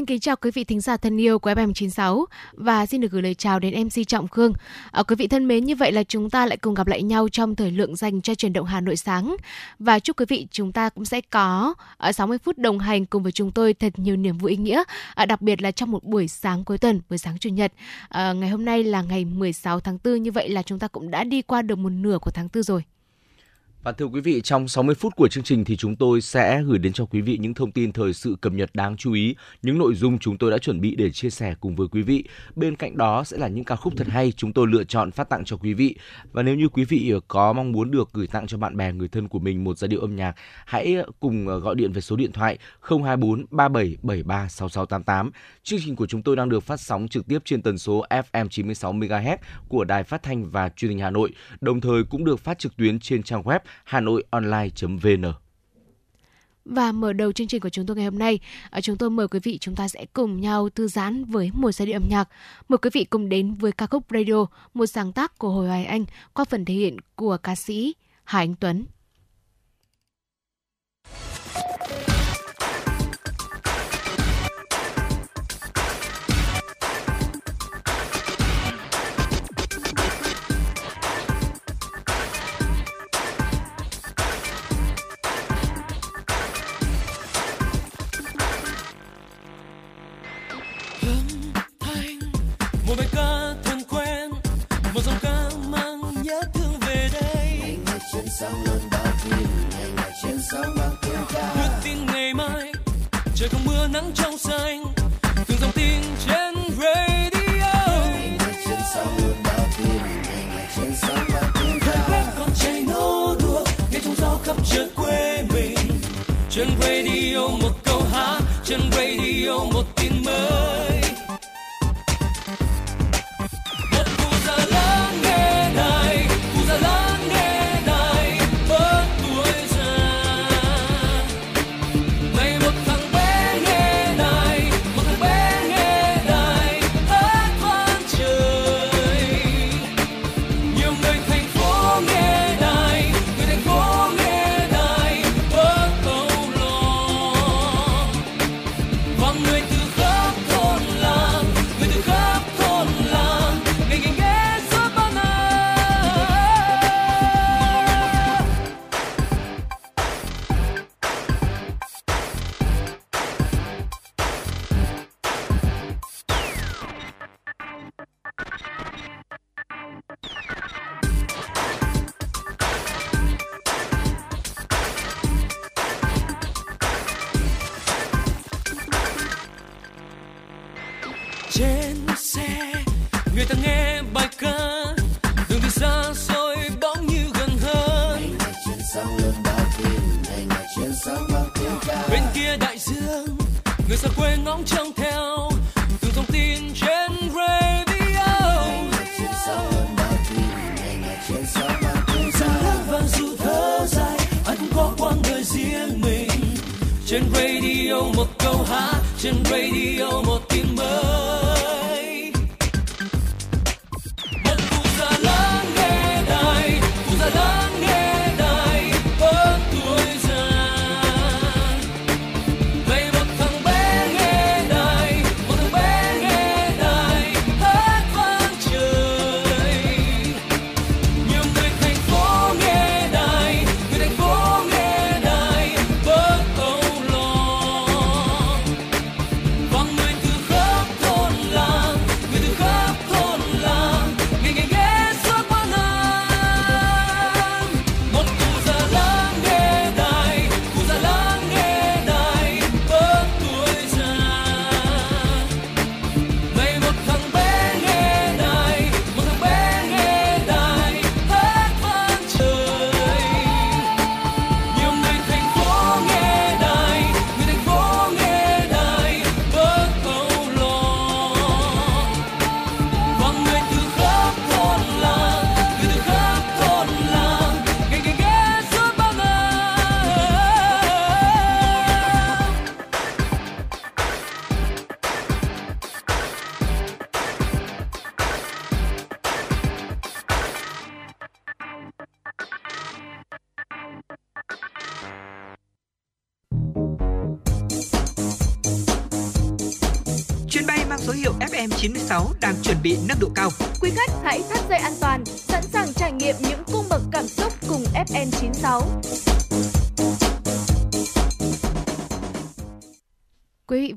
Xin kính chào quý vị thính giả thân yêu của FM96 và xin được gửi lời chào đến MC Trọng Khương. À, quý vị thân mến, như vậy là chúng ta lại cùng gặp lại nhau trong thời lượng dành cho chuyển động Hà Nội sáng và chúc quý vị chúng ta cũng sẽ có à, ở 60 phút đồng hành cùng với chúng tôi thật nhiều niềm vui ý nghĩa, à, đặc biệt là trong một buổi sáng cuối tuần, buổi sáng chủ nhật. À, ngày hôm nay là ngày 16 tháng 4 như vậy là chúng ta cũng đã đi qua được một nửa của tháng 4 rồi. Và thưa quý vị, trong 60 phút của chương trình thì chúng tôi sẽ gửi đến cho quý vị những thông tin thời sự cập nhật đáng chú ý, những nội dung chúng tôi đã chuẩn bị để chia sẻ cùng với quý vị. Bên cạnh đó sẽ là những ca khúc thật hay chúng tôi lựa chọn phát tặng cho quý vị. Và nếu như quý vị có mong muốn được gửi tặng cho bạn bè người thân của mình một giai điệu âm nhạc, hãy cùng ờ, gọi điện về số điện thoại 024 3773 6688. Chương trình của chúng tôi đang được phát sóng trực tiếp trên tần số FM 96 MHz của Đài Phát thanh và Truyền hình Hà Nội, đồng thời cũng được phát trực tuyến trên trang web hanoionline.vn. Và mở đầu chương trình của chúng tôi ngày hôm nay, à, chúng tôi mời quý vị chúng ta sẽ cùng nhau thư giãn với một giai điệu âm nhạc. Mời quý vị cùng đến với ca khúc Radio, một sáng tác của Hồi Hoài Anh qua phần thể hiện của ca sĩ Hải Anh Tuấn. Nắng trong xanh. Go hard, turn radio on.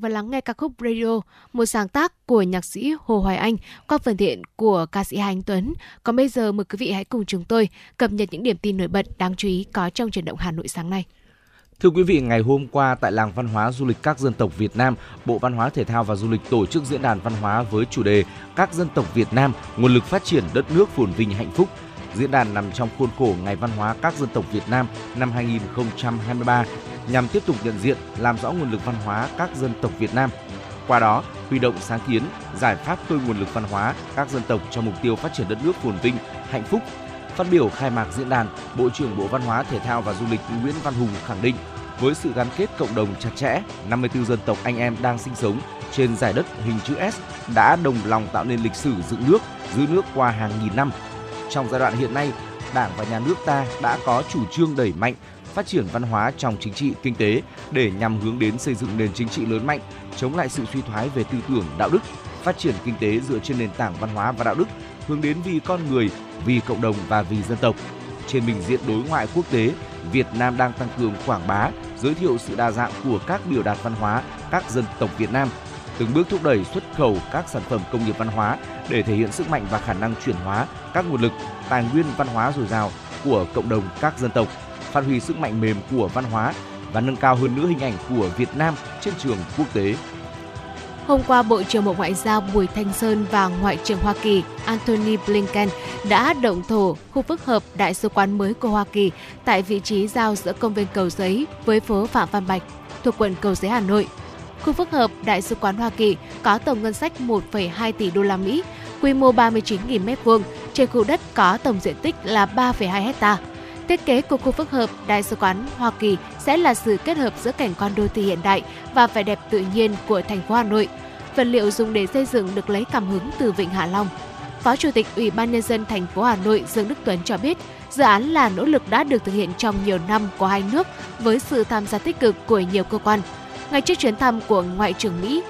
Và lắng nghe ca khúc Radio, một sáng tác của nhạc sĩ Hồ Hoài Anh qua phần thiện của ca sĩ Hà Anh Tuấn. Còn bây giờ mời quý vị hãy cùng chúng tôi cập nhật những điểm tin nổi bật đáng chú ý có trong chuyển động Hà Nội sáng nay. Thưa quý vị, ngày hôm qua tại làng văn hóa du lịch các dân tộc Việt Nam, Bộ Văn hóa Thể thao và Du lịch tổ chức diễn đàn văn hóa với chủ đề Các dân tộc Việt Nam, nguồn lực phát triển đất nước phồn vinh hạnh phúc. Diễn đàn nằm trong khuôn khổ Ngày Văn hóa các dân tộc Việt Nam năm 2023 nhằm tiếp tục nhận diện, làm rõ nguồn lực văn hóa các dân tộc Việt Nam. Qua đó, huy động sáng kiến, giải pháp khơi nguồn lực văn hóa các dân tộc cho mục tiêu phát triển đất nước phồn vinh, hạnh phúc. Phát biểu khai mạc diễn đàn, Bộ trưởng Bộ Văn hóa Thể thao và Du lịch Nguyễn Văn Hùng khẳng định, với sự gắn kết cộng đồng chặt chẽ, 54 dân tộc anh em đang sinh sống trên giải đất hình chữ S đã đồng lòng tạo nên lịch sử dựng nước, giữ nước qua hàng nghìn năm. Trong giai đoạn hiện nay, Đảng và Nhà nước ta đã có chủ trương đẩy mạnh phát triển văn hóa trong chính trị, kinh tế để nhằm hướng đến xây dựng nền chính trị lớn mạnh, chống lại sự suy thoái về tư tưởng, đạo đức, phát triển kinh tế dựa trên nền tảng văn hóa và đạo đức, hướng đến vì con người, vì cộng đồng và vì dân tộc. Trên bình diện đối ngoại quốc tế, Việt Nam đang tăng cường quảng bá, giới thiệu sự đa dạng của các biểu đạt văn hóa các dân tộc Việt Nam, từng bước thúc đẩy xuất khẩu các sản phẩm công nghiệp văn hóa để thể hiện sức mạnh và khả năng chuyển hóa các nguồn lực, tài nguyên văn hóa dồi dào của cộng đồng các dân tộc, phát huy sức mạnh mềm của văn hóa và nâng cao hơn nữa hình ảnh của Việt Nam trên trường quốc tế. Hôm qua, Bộ trưởng Bộ Ngoại giao Bùi Thanh Sơn và Ngoại trưởng Hoa Kỳ Antony Blinken đã động thổ khu phức hợp đại sứ quán mới của Hoa Kỳ tại vị trí giao giữa công viên Cầu Giấy với phố Phạm Văn Bạch thuộc quận Cầu Giấy, Hà Nội. Khu phức hợp đại sứ quán Hoa Kỳ có tổng ngân sách 1,2 tỷ đô la Mỹ, quy mô 39.000 m2, trên khu đất có tổng diện tích là 3,2 hecta. Thiết kế của khu phức hợp Đại sứ quán Hoa Kỳ sẽ là sự kết hợp giữa cảnh quan đô thị hiện đại và vẻ đẹp tự nhiên của thành phố Hà Nội. Vật liệu dùng để xây dựng được lấy cảm hứng từ Vịnh Hạ Long. Phó Chủ tịch Ủy ban nhân dân thành phố Hà Nội Dương Đức Tuấn cho biết, dự án là nỗ lực đã được thực hiện trong nhiều năm của hai nước với sự tham gia tích cực của nhiều cơ quan. Ngay trước chuyến thăm của Ngoại trưởng Mỹ,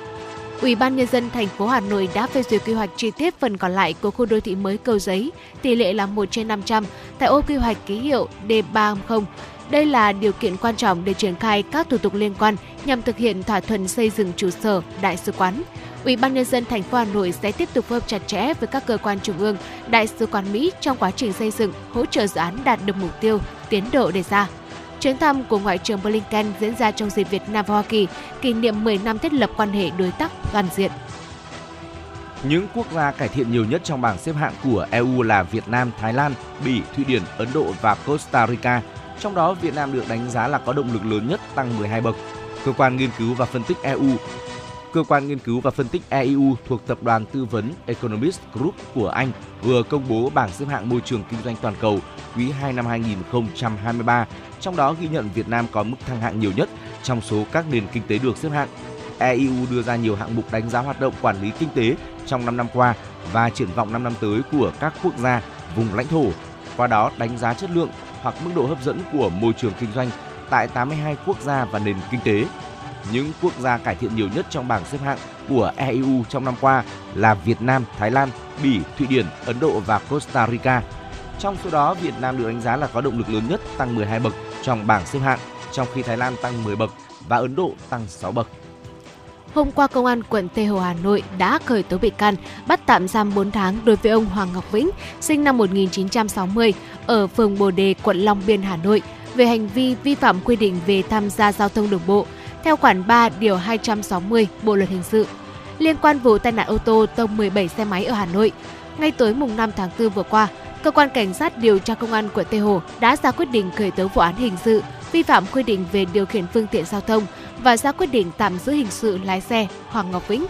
Ủy ban nhân dân thành phố Hà Nội đã phê duyệt quy hoạch chi tiết phần còn lại của khu đô thị mới Cầu Giấy, tỷ lệ là 1 trên 500 tại ô quy hoạch ký hiệu D350. Đây là điều kiện quan trọng để triển khai các thủ tục liên quan nhằm thực hiện thỏa thuận xây dựng trụ sở đại sứ quán. Ủy ban nhân dân thành phố Hà Nội sẽ tiếp tục phối hợp chặt chẽ với các cơ quan trung ương, đại sứ quán Mỹ trong quá trình xây dựng, hỗ trợ dự án đạt được mục tiêu, tiến độ đề ra. Chuyến thăm của Ngoại trưởng Blinken diễn ra trong dịp Việt Nam và Hoa Kỳ kỷ niệm 10 năm thiết lập quan hệ đối tác toàn diện. Những quốc gia cải thiện nhiều nhất trong bảng xếp hạng của EU là Việt Nam, Thái Lan, Bỉ, Thụy Điển, Ấn Độ và Costa Rica. Trong đó, Việt Nam được đánh giá là có động lực lớn nhất tăng 12 bậc. Cơ quan nghiên cứu và phân tích EU Cơ quan nghiên cứu và phân tích EU thuộc tập đoàn tư vấn Economist Group của Anh vừa công bố bảng xếp hạng môi trường kinh doanh toàn cầu quý 2 năm 2023, trong đó ghi nhận Việt Nam có mức thăng hạng nhiều nhất trong số các nền kinh tế được xếp hạng. EU đưa ra nhiều hạng mục đánh giá hoạt động quản lý kinh tế trong 5 năm qua và triển vọng 5 năm tới của các quốc gia, vùng lãnh thổ. Qua đó đánh giá chất lượng hoặc mức độ hấp dẫn của môi trường kinh doanh tại 82 quốc gia và nền kinh tế. Những quốc gia cải thiện nhiều nhất trong bảng xếp hạng của EU trong năm qua là Việt Nam, Thái Lan, Bỉ, Thụy Điển, Ấn Độ và Costa Rica. Trong số đó, Việt Nam được đánh giá là có động lực lớn nhất tăng 12 bậc trong bảng xếp hạng, trong khi Thái Lan tăng 10 bậc và Ấn Độ tăng 6 bậc. Hôm qua, Công an quận Tây Hồ Hà Nội đã khởi tố bị can, bắt tạm giam 4 tháng đối với ông Hoàng Ngọc Vĩnh, sinh năm 1960, ở phường Bồ Đề, quận Long Biên, Hà Nội, về hành vi vi phạm quy định về tham gia giao thông đường bộ, theo khoản 3 điều 260 Bộ luật hình sự. Liên quan vụ tai nạn ô tô tông 17 xe máy ở Hà Nội, ngay tối mùng 5 tháng 4 vừa qua, cơ quan cảnh sát điều tra công an quận Tây Hồ đã ra quyết định khởi tố vụ án hình sự vi phạm quy định về điều khiển phương tiện giao thông và ra quyết định tạm giữ hình sự lái xe Hoàng Ngọc Vĩnh.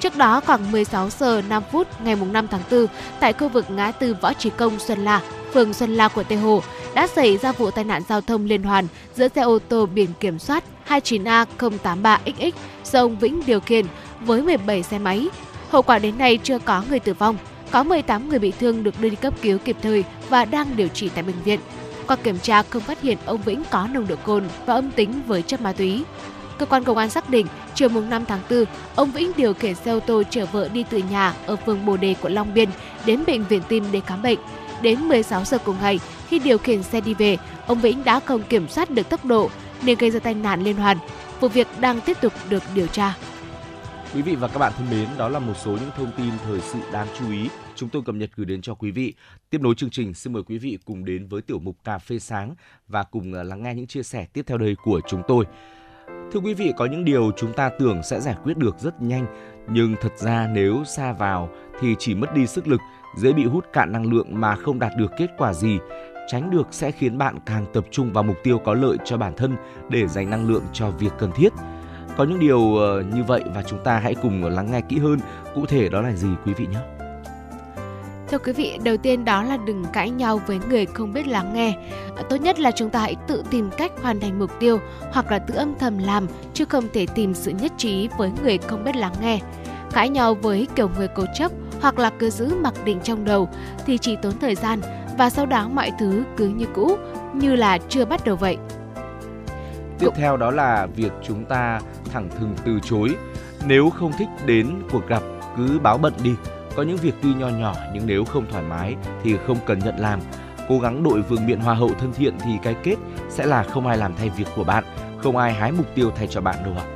Trước đó khoảng 16 giờ 5 phút ngày 5 tháng 4 tại khu vực ngã tư Võ Trí Công Xuân La, phường Xuân La của Tây Hồ đã xảy ra vụ tai nạn giao thông liên hoàn giữa xe ô tô biển kiểm soát 29A083XX do ông Vĩnh điều khiển với 17 xe máy. Hậu quả đến nay chưa có người tử vong, có 18 người bị thương được đưa đi cấp cứu kịp thời và đang điều trị tại bệnh viện. Qua kiểm tra không phát hiện ông Vĩnh có nồng độ cồn và âm tính với chất ma túy. Cơ quan công an xác định, chiều mùng 5 tháng 4, ông Vĩnh điều khiển xe ô tô chở vợ đi từ nhà ở phường Bồ Đề, quận Long Biên đến bệnh viện tim để khám bệnh. Đến 16 giờ cùng ngày, khi điều khiển xe đi về, ông Vĩnh đã không kiểm soát được tốc độ nên gây ra tai nạn liên hoàn. Vụ việc đang tiếp tục được điều tra. Quý vị và các bạn thân mến, đó là một số những thông tin thời sự đáng chú ý chúng tôi cập nhật gửi đến cho quý vị. Tiếp nối chương trình, xin mời quý vị cùng đến với tiểu mục Cà phê sáng và cùng ờ, lắng nghe những chia sẻ tiếp theo đây của chúng tôi. Thưa quý vị, có những điều chúng ta tưởng sẽ giải quyết được rất nhanh, nhưng thật ra nếu xa vào thì chỉ mất đi sức lực, dễ bị hút cạn năng lượng mà không đạt được kết quả gì. Tránh được sẽ khiến bạn càng tập trung vào mục tiêu có lợi cho bản thân để dành năng lượng cho việc cần thiết. Có những điều ờ, như vậy và chúng ta hãy cùng ờ, lắng nghe kỹ hơn, cụ thể đó là gì quý vị nhé. Thưa quý vị, đầu tiên đó là đừng cãi nhau với người không biết lắng nghe. Ờ, tốt nhất là chúng ta hãy tự tìm cách hoàn thành mục tiêu hoặc là tự âm thầm làm chứ không thể tìm sự nhất trí với người không biết lắng nghe. Cãi nhau với kiểu người cố chấp hoặc là cứ giữ mặc định trong đầu thì chỉ tốn thời gian và sau đó mọi thứ cứ như cũ, như là chưa bắt đầu vậy. Tiếp theo đó là việc chúng ta thẳng thừng từ chối. Nếu không thích đến cuộc gặp, cứ báo bận đi. Có những việc tuy nho nhỏ nhưng nếu không thoải mái thì không cần nhận làm. Cố gắng đội vương miện hòa hậu thân thiện thì cái kết sẽ là không ai làm thay việc của bạn, không ai hái mục tiêu thay cho bạn đâu ạ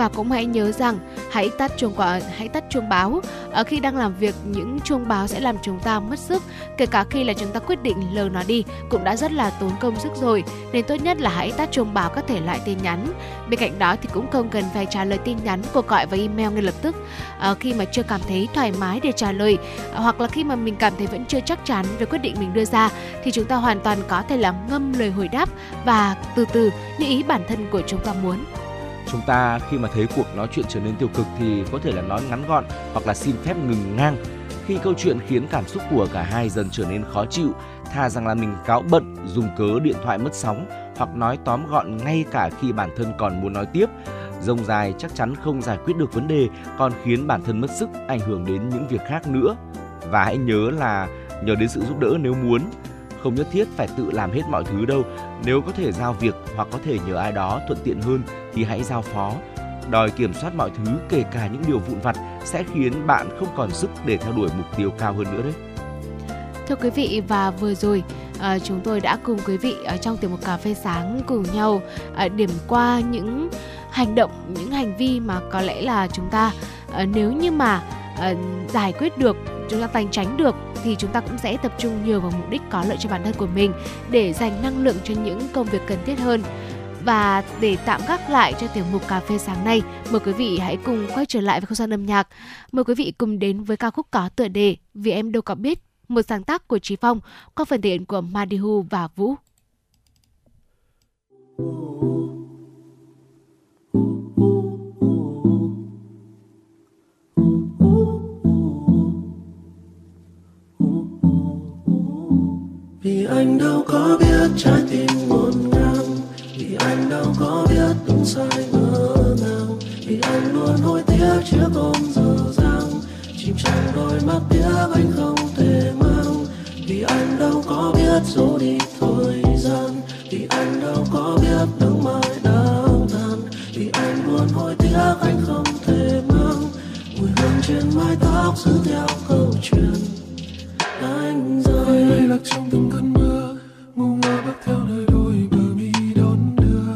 và cũng hãy nhớ rằng hãy tắt chuông quả hãy tắt chuông báo. Ở khi đang làm việc những chuông báo sẽ làm chúng ta mất sức kể cả khi là chúng ta quyết định lờ nó đi cũng đã rất là tốn công sức rồi. Nên tốt nhất là hãy tắt chuông báo các thể loại tin nhắn. Bên cạnh đó thì cũng không cần phải trả lời tin nhắn cuộc gọi và email ngay lập tức. À, khi mà chưa cảm thấy thoải mái để trả lời à, hoặc là khi mà mình cảm thấy vẫn chưa chắc chắn về quyết định mình đưa ra thì chúng ta hoàn toàn có thể là ngâm lời hồi đáp và từ từ như ý bản thân của chúng ta muốn chúng ta khi mà thấy cuộc nói chuyện trở nên tiêu cực thì có thể là nói ngắn gọn hoặc là xin phép ngừng ngang. Khi câu chuyện khiến cảm xúc của cả hai dần trở nên khó chịu thà rằng là mình cáo bận, dùng cớ điện thoại mất sóng hoặc nói tóm gọn ngay cả khi bản thân còn muốn nói tiếp. Rông dài chắc chắn không giải quyết được vấn đề, còn khiến bản thân mất sức, ảnh hưởng đến những việc khác nữa. Và hãy nhớ là nhờ đến sự giúp đỡ nếu muốn không nhất thiết phải tự làm hết mọi thứ đâu. Nếu có thể giao việc hoặc có thể nhờ ai đó thuận tiện hơn thì hãy giao phó. Đòi kiểm soát mọi thứ kể cả những điều vụn vặt sẽ khiến bạn không còn sức để theo đuổi mục tiêu cao hơn nữa đấy. Thưa quý vị và vừa rồi à, chúng tôi đã cùng quý vị ở trong tiểu mục cà phê sáng cùng nhau à, điểm qua những hành động những hành vi mà có lẽ là chúng ta à, nếu như mà à, giải quyết được chúng ta tành tránh được thì chúng ta cũng sẽ tập trung nhiều vào mục đích có lợi cho bản thân của mình để dành năng lượng cho những công việc cần thiết hơn và để tạm gác lại cho tiểu mục cà phê sáng nay, mời quý vị hãy cùng quay trở lại với không gian âm nhạc. Mời quý vị cùng đến với ca khúc có tựa đề Vì em đâu có biết, một sáng tác của Trí Phong qua phần thể hiện của Madihu và Vũ. Ooh. Anh đâu có biết trái tim ngổn ngang, Vì anh đâu có biết đúng sai ngỡ ngàng Vì anh luôn hối tiếc trước ôm dở dang, Chìm trong đôi mắt tiếc anh không thể mang, Vì anh đâu có biết dỗ đi thời gian, Vì anh đâu có biết nắng mai đang tàn, Vì anh luôn hối tiếc anh không thể mang, Mùi hương trên mái tóc giữ theo câu chuyện anh rồi. Lay lạc trong từng cơn mưa, ngu ngơ bước theo nơi đôi bờ mi đón đưa.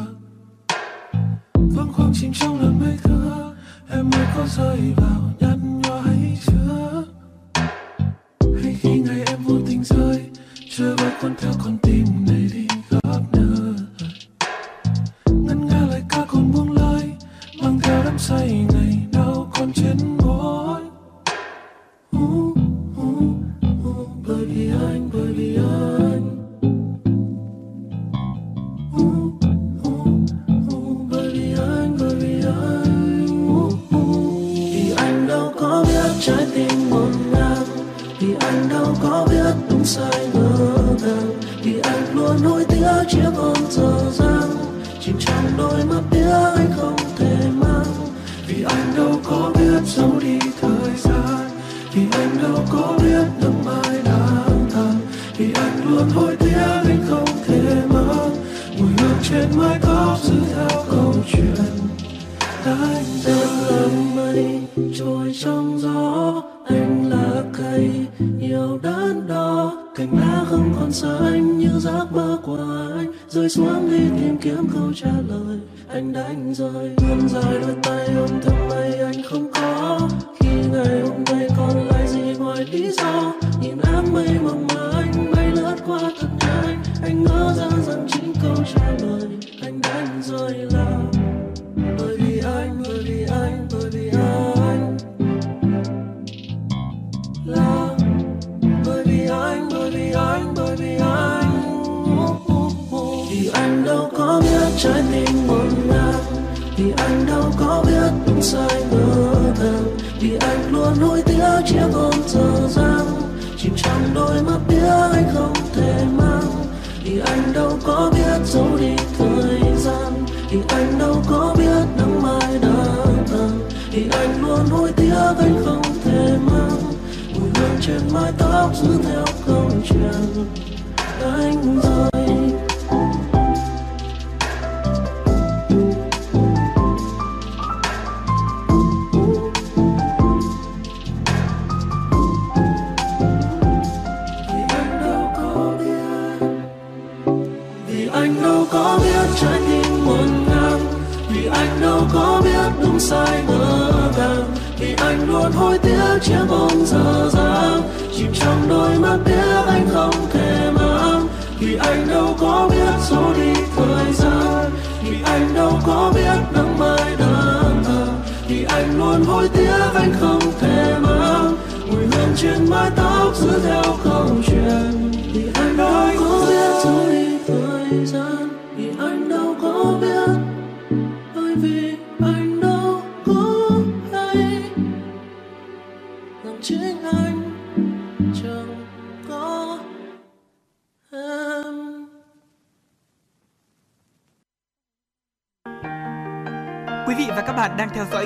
Vắng khoang chìm trong làn mây thưa, em mới có rơi vào nhăn nhó hay chưa? Hay khi ngày em vô tình rơi, Chưa bắt con theo con tim anh đâu có biết giấu đi thời gian. Thì anh đâu có biết năm mai đang thang thì anh luôn hối tiếc anh không thể mang mùi hương trên mái tóc giữ theo câu chuyện. Anh là mây trôi trong gió. Anh là cây nhiều đớn đo, cành lá không còn xa anh như giấc mơ của anh. Rơi xuống đi tìm kiếm câu trả lời anh đánh rơi. Vì anh đâu có biết nắng mai đang tàn vì anh luôn hối tiếc, anh không thể mang. Mùi hương trên mái tóc giữ theo câu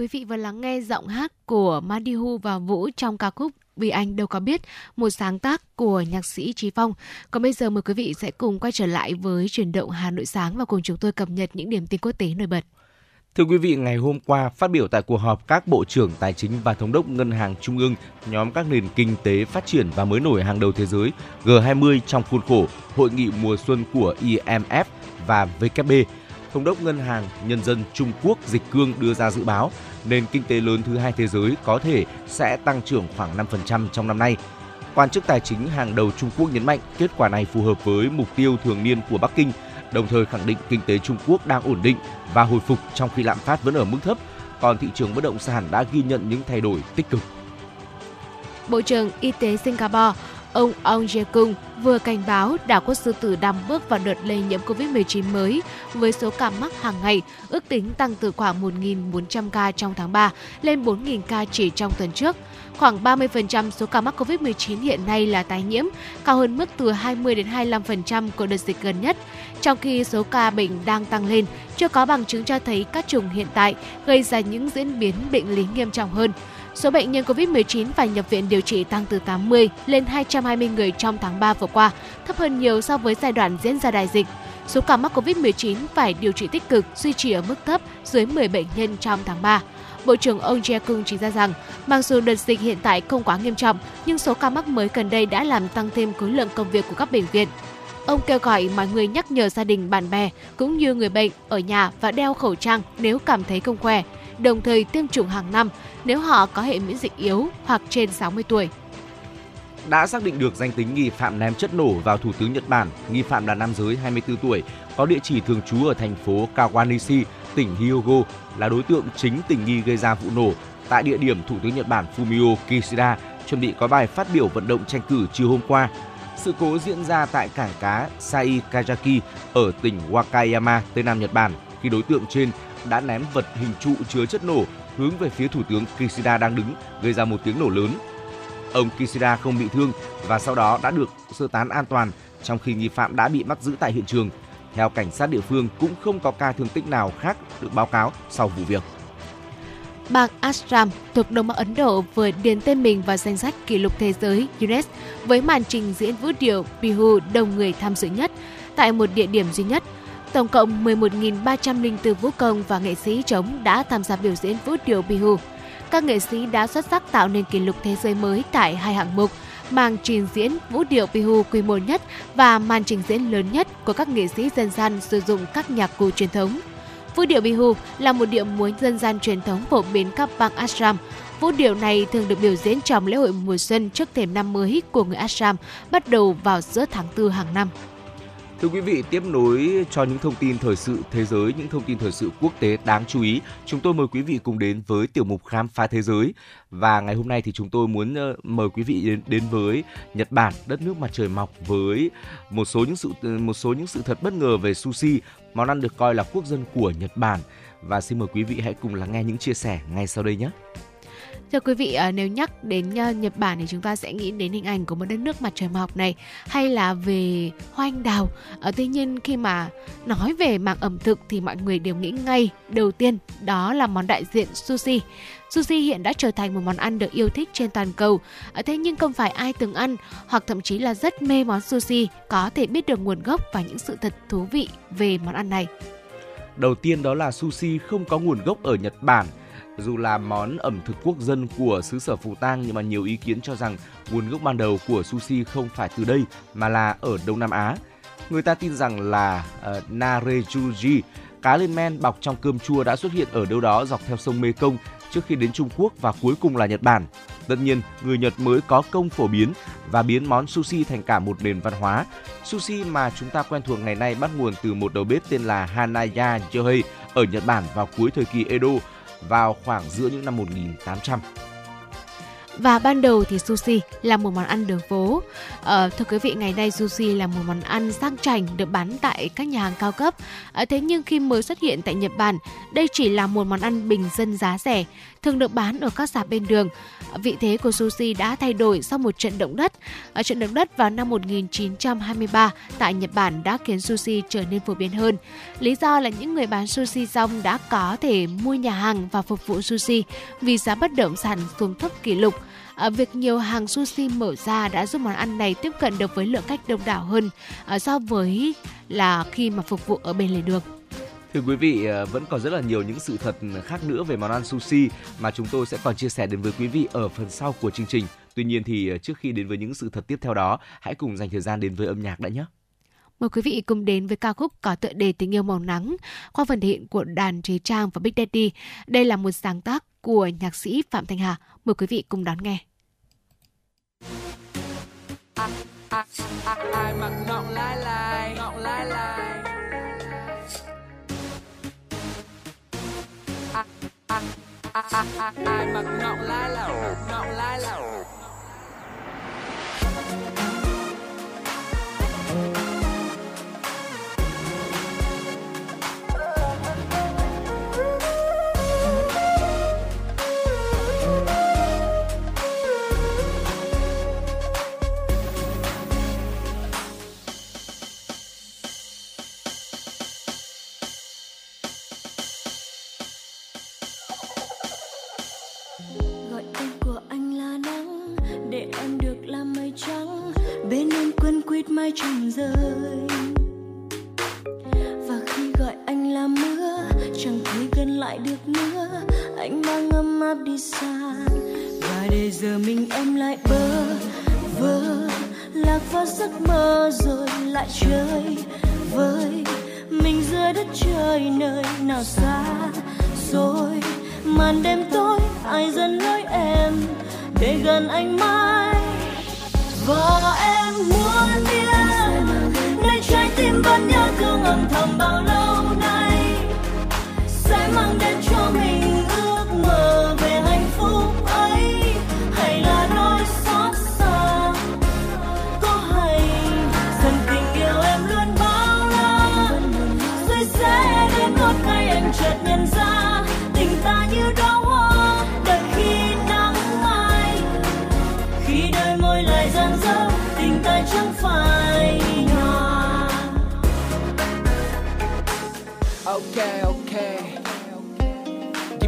Quý vị vừa lắng nghe giọng hát của Madihu và Vũ trong ca khúc Vì Anh Đâu Có Biết, một sáng tác của nhạc sĩ Trí Phong. Còn bây giờ mời quý vị sẽ cùng quay trở lại với chuyển động Hà Nội Sáng và cùng chúng tôi cập nhật những điểm tin quốc tế nổi bật. Thưa quý vị, ngày hôm qua phát biểu tại cuộc họp các bộ trưởng tài chính và thống đốc ngân hàng trung ương nhóm các nền kinh tế phát triển và mới nổi hàng đầu thế giới G20 trong khuôn khổ hội nghị mùa xuân của IMF và WB, thống đốc ngân hàng nhân dân Trung Quốc Dịch Cương đưa ra dự báo nền kinh tế lớn thứ hai thế giới có thể sẽ tăng trưởng khoảng 5% trong năm nay. Quan chức tài chính hàng đầu Trung Quốc nhấn mạnh kết quả này phù hợp với mục tiêu thường niên của Bắc Kinh, đồng thời khẳng định kinh tế Trung Quốc đang ổn định và hồi phục trong khi lạm phát vẫn ở mức thấp, còn thị trường bất động sản đã ghi nhận những thay đổi tích cực. Bộ trưởng Y tế Singapore, ông Ong Jae-kung vừa cảnh báo đảo quốc sư tử đang bước vào đợt lây nhiễm COVID-19 mới với số ca mắc hàng ngày ước tính tăng từ khoảng 1.400 ca trong tháng 3 lên 4.000 ca chỉ trong tuần trước. Khoảng 30% số ca mắc COVID-19 hiện nay là tái nhiễm, cao hơn mức từ 20 đến 25% của đợt dịch gần nhất. Trong khi số ca bệnh đang tăng lên, chưa có bằng chứng cho thấy các chủng hiện tại gây ra những diễn biến bệnh lý nghiêm trọng hơn. Số bệnh nhân COVID-19 phải nhập viện điều trị tăng từ 80 lên 220 người trong tháng 3 vừa qua, thấp hơn nhiều so với giai đoạn diễn ra đại dịch. Số ca mắc COVID-19 phải điều trị tích cực duy trì ở mức thấp dưới 10 bệnh nhân trong tháng 3. Bộ trưởng ông Jae-kung chỉ ra rằng, mặc dù đợt dịch hiện tại không quá nghiêm trọng, nhưng số ca mắc mới gần đây đã làm tăng thêm khối lượng công việc của các bệnh viện. Ông kêu gọi mọi người nhắc nhở gia đình, bạn bè cũng như người bệnh ở nhà và đeo khẩu trang nếu cảm thấy không khỏe, đồng thời tiêm chủng hàng năm nếu họ có hệ miễn dịch yếu hoặc trên 60 tuổi. Đã xác định được danh tính nghi phạm ném chất nổ vào Thủ tướng Nhật Bản. Nghi phạm là nam giới 24 tuổi, có địa chỉ thường trú ở thành phố Kawanishi, tỉnh Hyogo, là đối tượng chính tình nghi gây ra vụ nổ tại địa điểm Thủ tướng Nhật Bản Fumio Kishida chuẩn bị có bài phát biểu vận động tranh cử chiều hôm qua. Sự cố diễn ra tại cảng cá Saikajaki ở tỉnh Wakayama, Tây Nam Nhật Bản, khi đối tượng trên đã ném vật hình trụ chứa chất nổ hướng về phía Thủ tướng Kishida đang đứng, gây ra một tiếng nổ lớn. Ông Kishida không bị thương và sau đó đã được sơ tán an toàn, trong khi nghi phạm đã bị bắt giữ tại hiện trường. Theo cảnh sát địa phương cũng không có ca thương tích nào khác được báo cáo sau vụ việc. Bang Assam thuộc Đông Bắc Ấn Độ vừa điền tên mình vào danh sách kỷ lục thế giới Guinness với màn trình diễn vũ điệu Bihu đông người tham dự nhất tại một địa điểm duy nhất. Tổng cộng 11.304 vũ công và nghệ sĩ trống đã tham gia biểu diễn vũ điệu Bihu. Các nghệ sĩ đã xuất sắc tạo nên kỷ lục thế giới mới tại hai hạng mục, màn trình diễn vũ điệu Bihu quy mô nhất và màn trình diễn lớn nhất của các nghệ sĩ dân gian sử dụng các nhạc cụ truyền thống. Vũ điệu Bihu là một điệu múa dân gian truyền thống phổ biến các bang Assam. Vũ điệu này thường được biểu diễn trong lễ hội mùa xuân trước thềm năm mới của người Assam, bắt đầu vào giữa tháng 4 hàng năm. Thưa quý vị, tiếp nối cho những thông tin thời sự thế giới, những thông tin thời sự quốc tế đáng chú ý, chúng tôi mời quý vị cùng đến với tiểu mục khám phá thế giới. Và ngày hôm nay thì chúng tôi muốn ờ, mời quý vị đến, đến với Nhật Bản, đất nước mặt trời mọc với một số những sự ờ, một số những sự thật bất ngờ về sushi, món ăn được coi là quốc dân của Nhật Bản. Và xin mời quý vị hãy cùng lắng nghe những chia sẻ ngay sau đây nhé. Thưa quý vị, à, nếu nhắc đến à, Nhật Bản thì chúng ta sẽ nghĩ đến hình ảnh của một đất nước mặt trời mọc này hay là về hoa anh đào. ở à, tuy nhiên khi mà nói về mảng ẩm thực thì mọi người đều nghĩ ngay đầu tiên đó là món đại diện sushi. Sushi hiện đã trở thành một món ăn được yêu thích trên toàn cầu. Thế nhưng không phải ai từng ăn hoặc thậm chí là rất mê món sushi có thể biết được nguồn gốc và những sự thật thú vị về món ăn này. Đầu tiên đó là sushi không có nguồn gốc ở Nhật Bản dù là món ẩm thực quốc dân của xứ sở Phù Tang nhưng mà nhiều ý kiến cho rằng nguồn gốc ban đầu của sushi không phải từ đây mà là ở Đông Nam Á. Người ta tin rằng là uh, narejuji, cá lên men bọc trong cơm chua đã xuất hiện ở đâu đó dọc theo sông Mekong trước khi đến Trung Quốc và cuối cùng là Nhật Bản. Tất nhiên, người Nhật mới có công phổ biến và biến món sushi thành cả một nền văn hóa. Sushi mà chúng ta quen thuộc ngày nay bắt nguồn từ một đầu bếp tên là Hanaya Yohei ở Nhật Bản vào cuối thời kỳ Edo vào khoảng giữa những năm 1800. Và ban đầu thì sushi là một món ăn đường phố. À, thưa quý vị, ngày nay sushi là một món ăn sang chảnh được bán tại các nhà hàng cao cấp. À, thế nhưng khi mới xuất hiện tại Nhật Bản, đây chỉ là một món ăn bình dân giá rẻ, thường được bán ở các sạp bên đường. Vị thế của sushi đã thay đổi sau một trận động đất. Ở trận động đất vào năm 1923 tại Nhật Bản đã khiến sushi trở nên phổ biến hơn. Lý do là những người bán sushi xong đã có thể mua nhà hàng và phục vụ sushi vì giá bất động sản xuống thấp kỷ lục. À, việc nhiều hàng sushi mở ra đã giúp món ăn này tiếp cận được với lượng khách đông đảo hơn à, so với là khi mà phục vụ ở bên lề đường. Thưa quý vị, à, vẫn còn rất là nhiều những sự thật khác nữa về món ăn sushi mà chúng tôi sẽ còn chia sẻ đến với quý vị ở phần sau của chương trình. Tuy nhiên thì trước khi đến với những sự thật tiếp theo đó, hãy cùng dành thời gian đến với âm nhạc đã nhé. Mời quý vị cùng đến với ca khúc có tựa đề Tình yêu màu nắng qua phần thể hiện của đàn Trí Trang và Big Daddy. Đây là một sáng tác của nhạc sĩ Phạm Thanh Hà. Mời quý vị cùng đón nghe ai mặc ngọng lai lai ngọng lai lai. Ai mặc ngọng lai lai ngọng lai lai. Quýt mai trùng rơi. Và khi gọi anh là mưa, chẳng thấy gần lại được nữa. Anh mang ấm áp đi xa và để giờ mình em lại bơ vơ. Lạc vào giấc mơ rồi lại chơi với mình dưới đất trời nơi nào xa rồi màn đêm tối, ai dẫn lối em để gần anh mãi? Và em muốn biết nơi trái tim vẫn nhớ thương âm thầm bao lâu nay, sẽ mang đến cho mình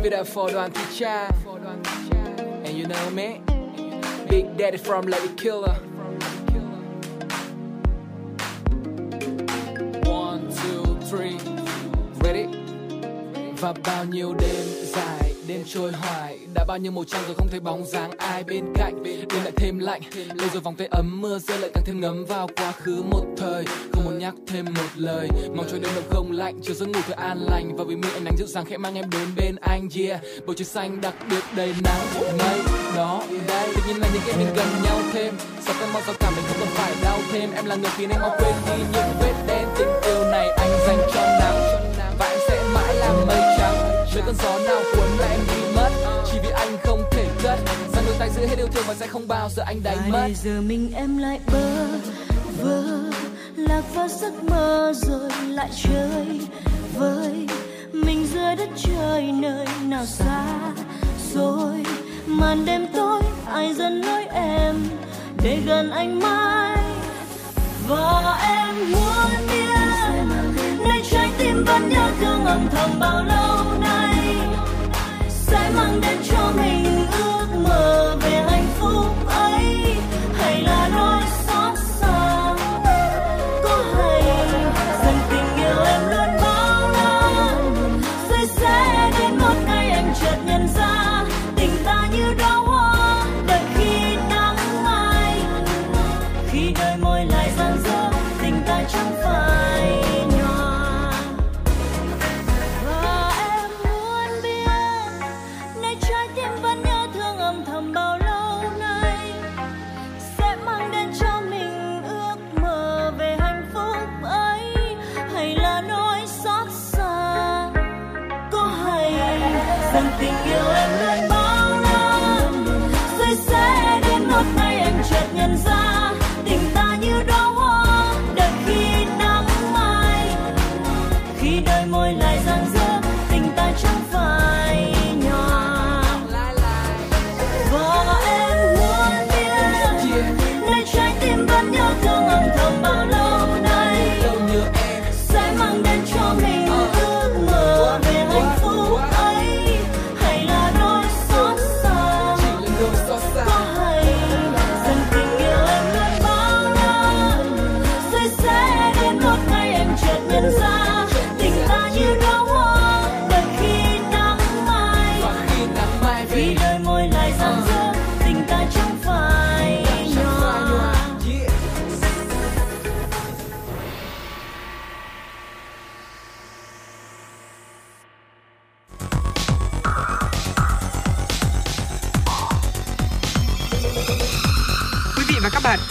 Give it up for Thị Trang. And you know me, Big Daddy from Lady Killer. One, two, three, ready? Và bao nhiêu đêm dài, đêm trôi hoài Đã bao nhiêu màu trăng rồi không thấy bóng dáng ai bên cạnh. Đêm lại thêm lạnh, lâu rồi vòng tay ấm mưa rơi lại càng thêm ngấm vào quá khứ một thời. Không muốn nhắc thêm một lời, mong cho đêm đông không lạnh Chiều giấc ngủ thật an lành. Và vì mi ánh nắng dịu dàng khẽ mang em đến bên anh Yeah, bầu trời xanh đặc biệt đầy nắng mây Đó, đây, tự nhiên là những cái mình gần nhau thêm. Sao cơn mong sao cảm mình không cần phải đau thêm. Em là người khiến anh mau quên đi những vết đen. Tình yêu này anh dành cho nàng chưa cơn gió nào cuốn là em đi mất? Chỉ vì anh không thể cất. Rằng đôi tay giữ hết yêu thương và sẽ không bao giờ anh đánh mất. để giờ mình em lại bơ vơ lạc vào giấc mơ rồi lại chơi với mình dưới đất trời nơi nào xa rồi màn đêm tối ai dần nói em để gần anh mãi? Và em muốn biết tim vẫn nhớ thương âm thầm bao lâu nay. Sẽ mang đến cho mình ước mơ về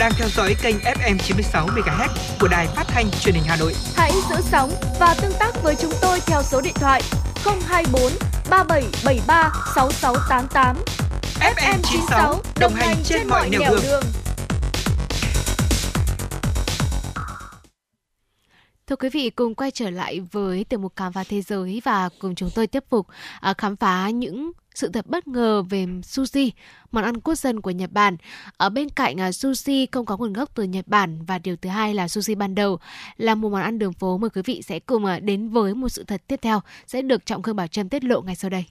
đang theo dõi kênh FM 96 MHz của đài phát thanh truyền hình Hà Nội. Hãy giữ sóng và tương tác với chúng tôi theo số điện thoại 024 3773 6688. FM 96 đồng hành trên mọi nẻo đường. Thưa quý vị, cùng quay trở lại với tiểu mục khám phá thế giới và cùng chúng tôi tiếp tục à, khám phá những sự thật bất ngờ về sushi, món ăn quốc dân của Nhật Bản. Ở bên cạnh à, sushi không có nguồn gốc từ Nhật Bản và điều thứ hai là sushi ban đầu là một món ăn đường phố. Mời quý vị sẽ cùng à, đến với một sự thật tiếp theo sẽ được Trọng Khương Bảo Trâm tiết lộ ngay sau đây.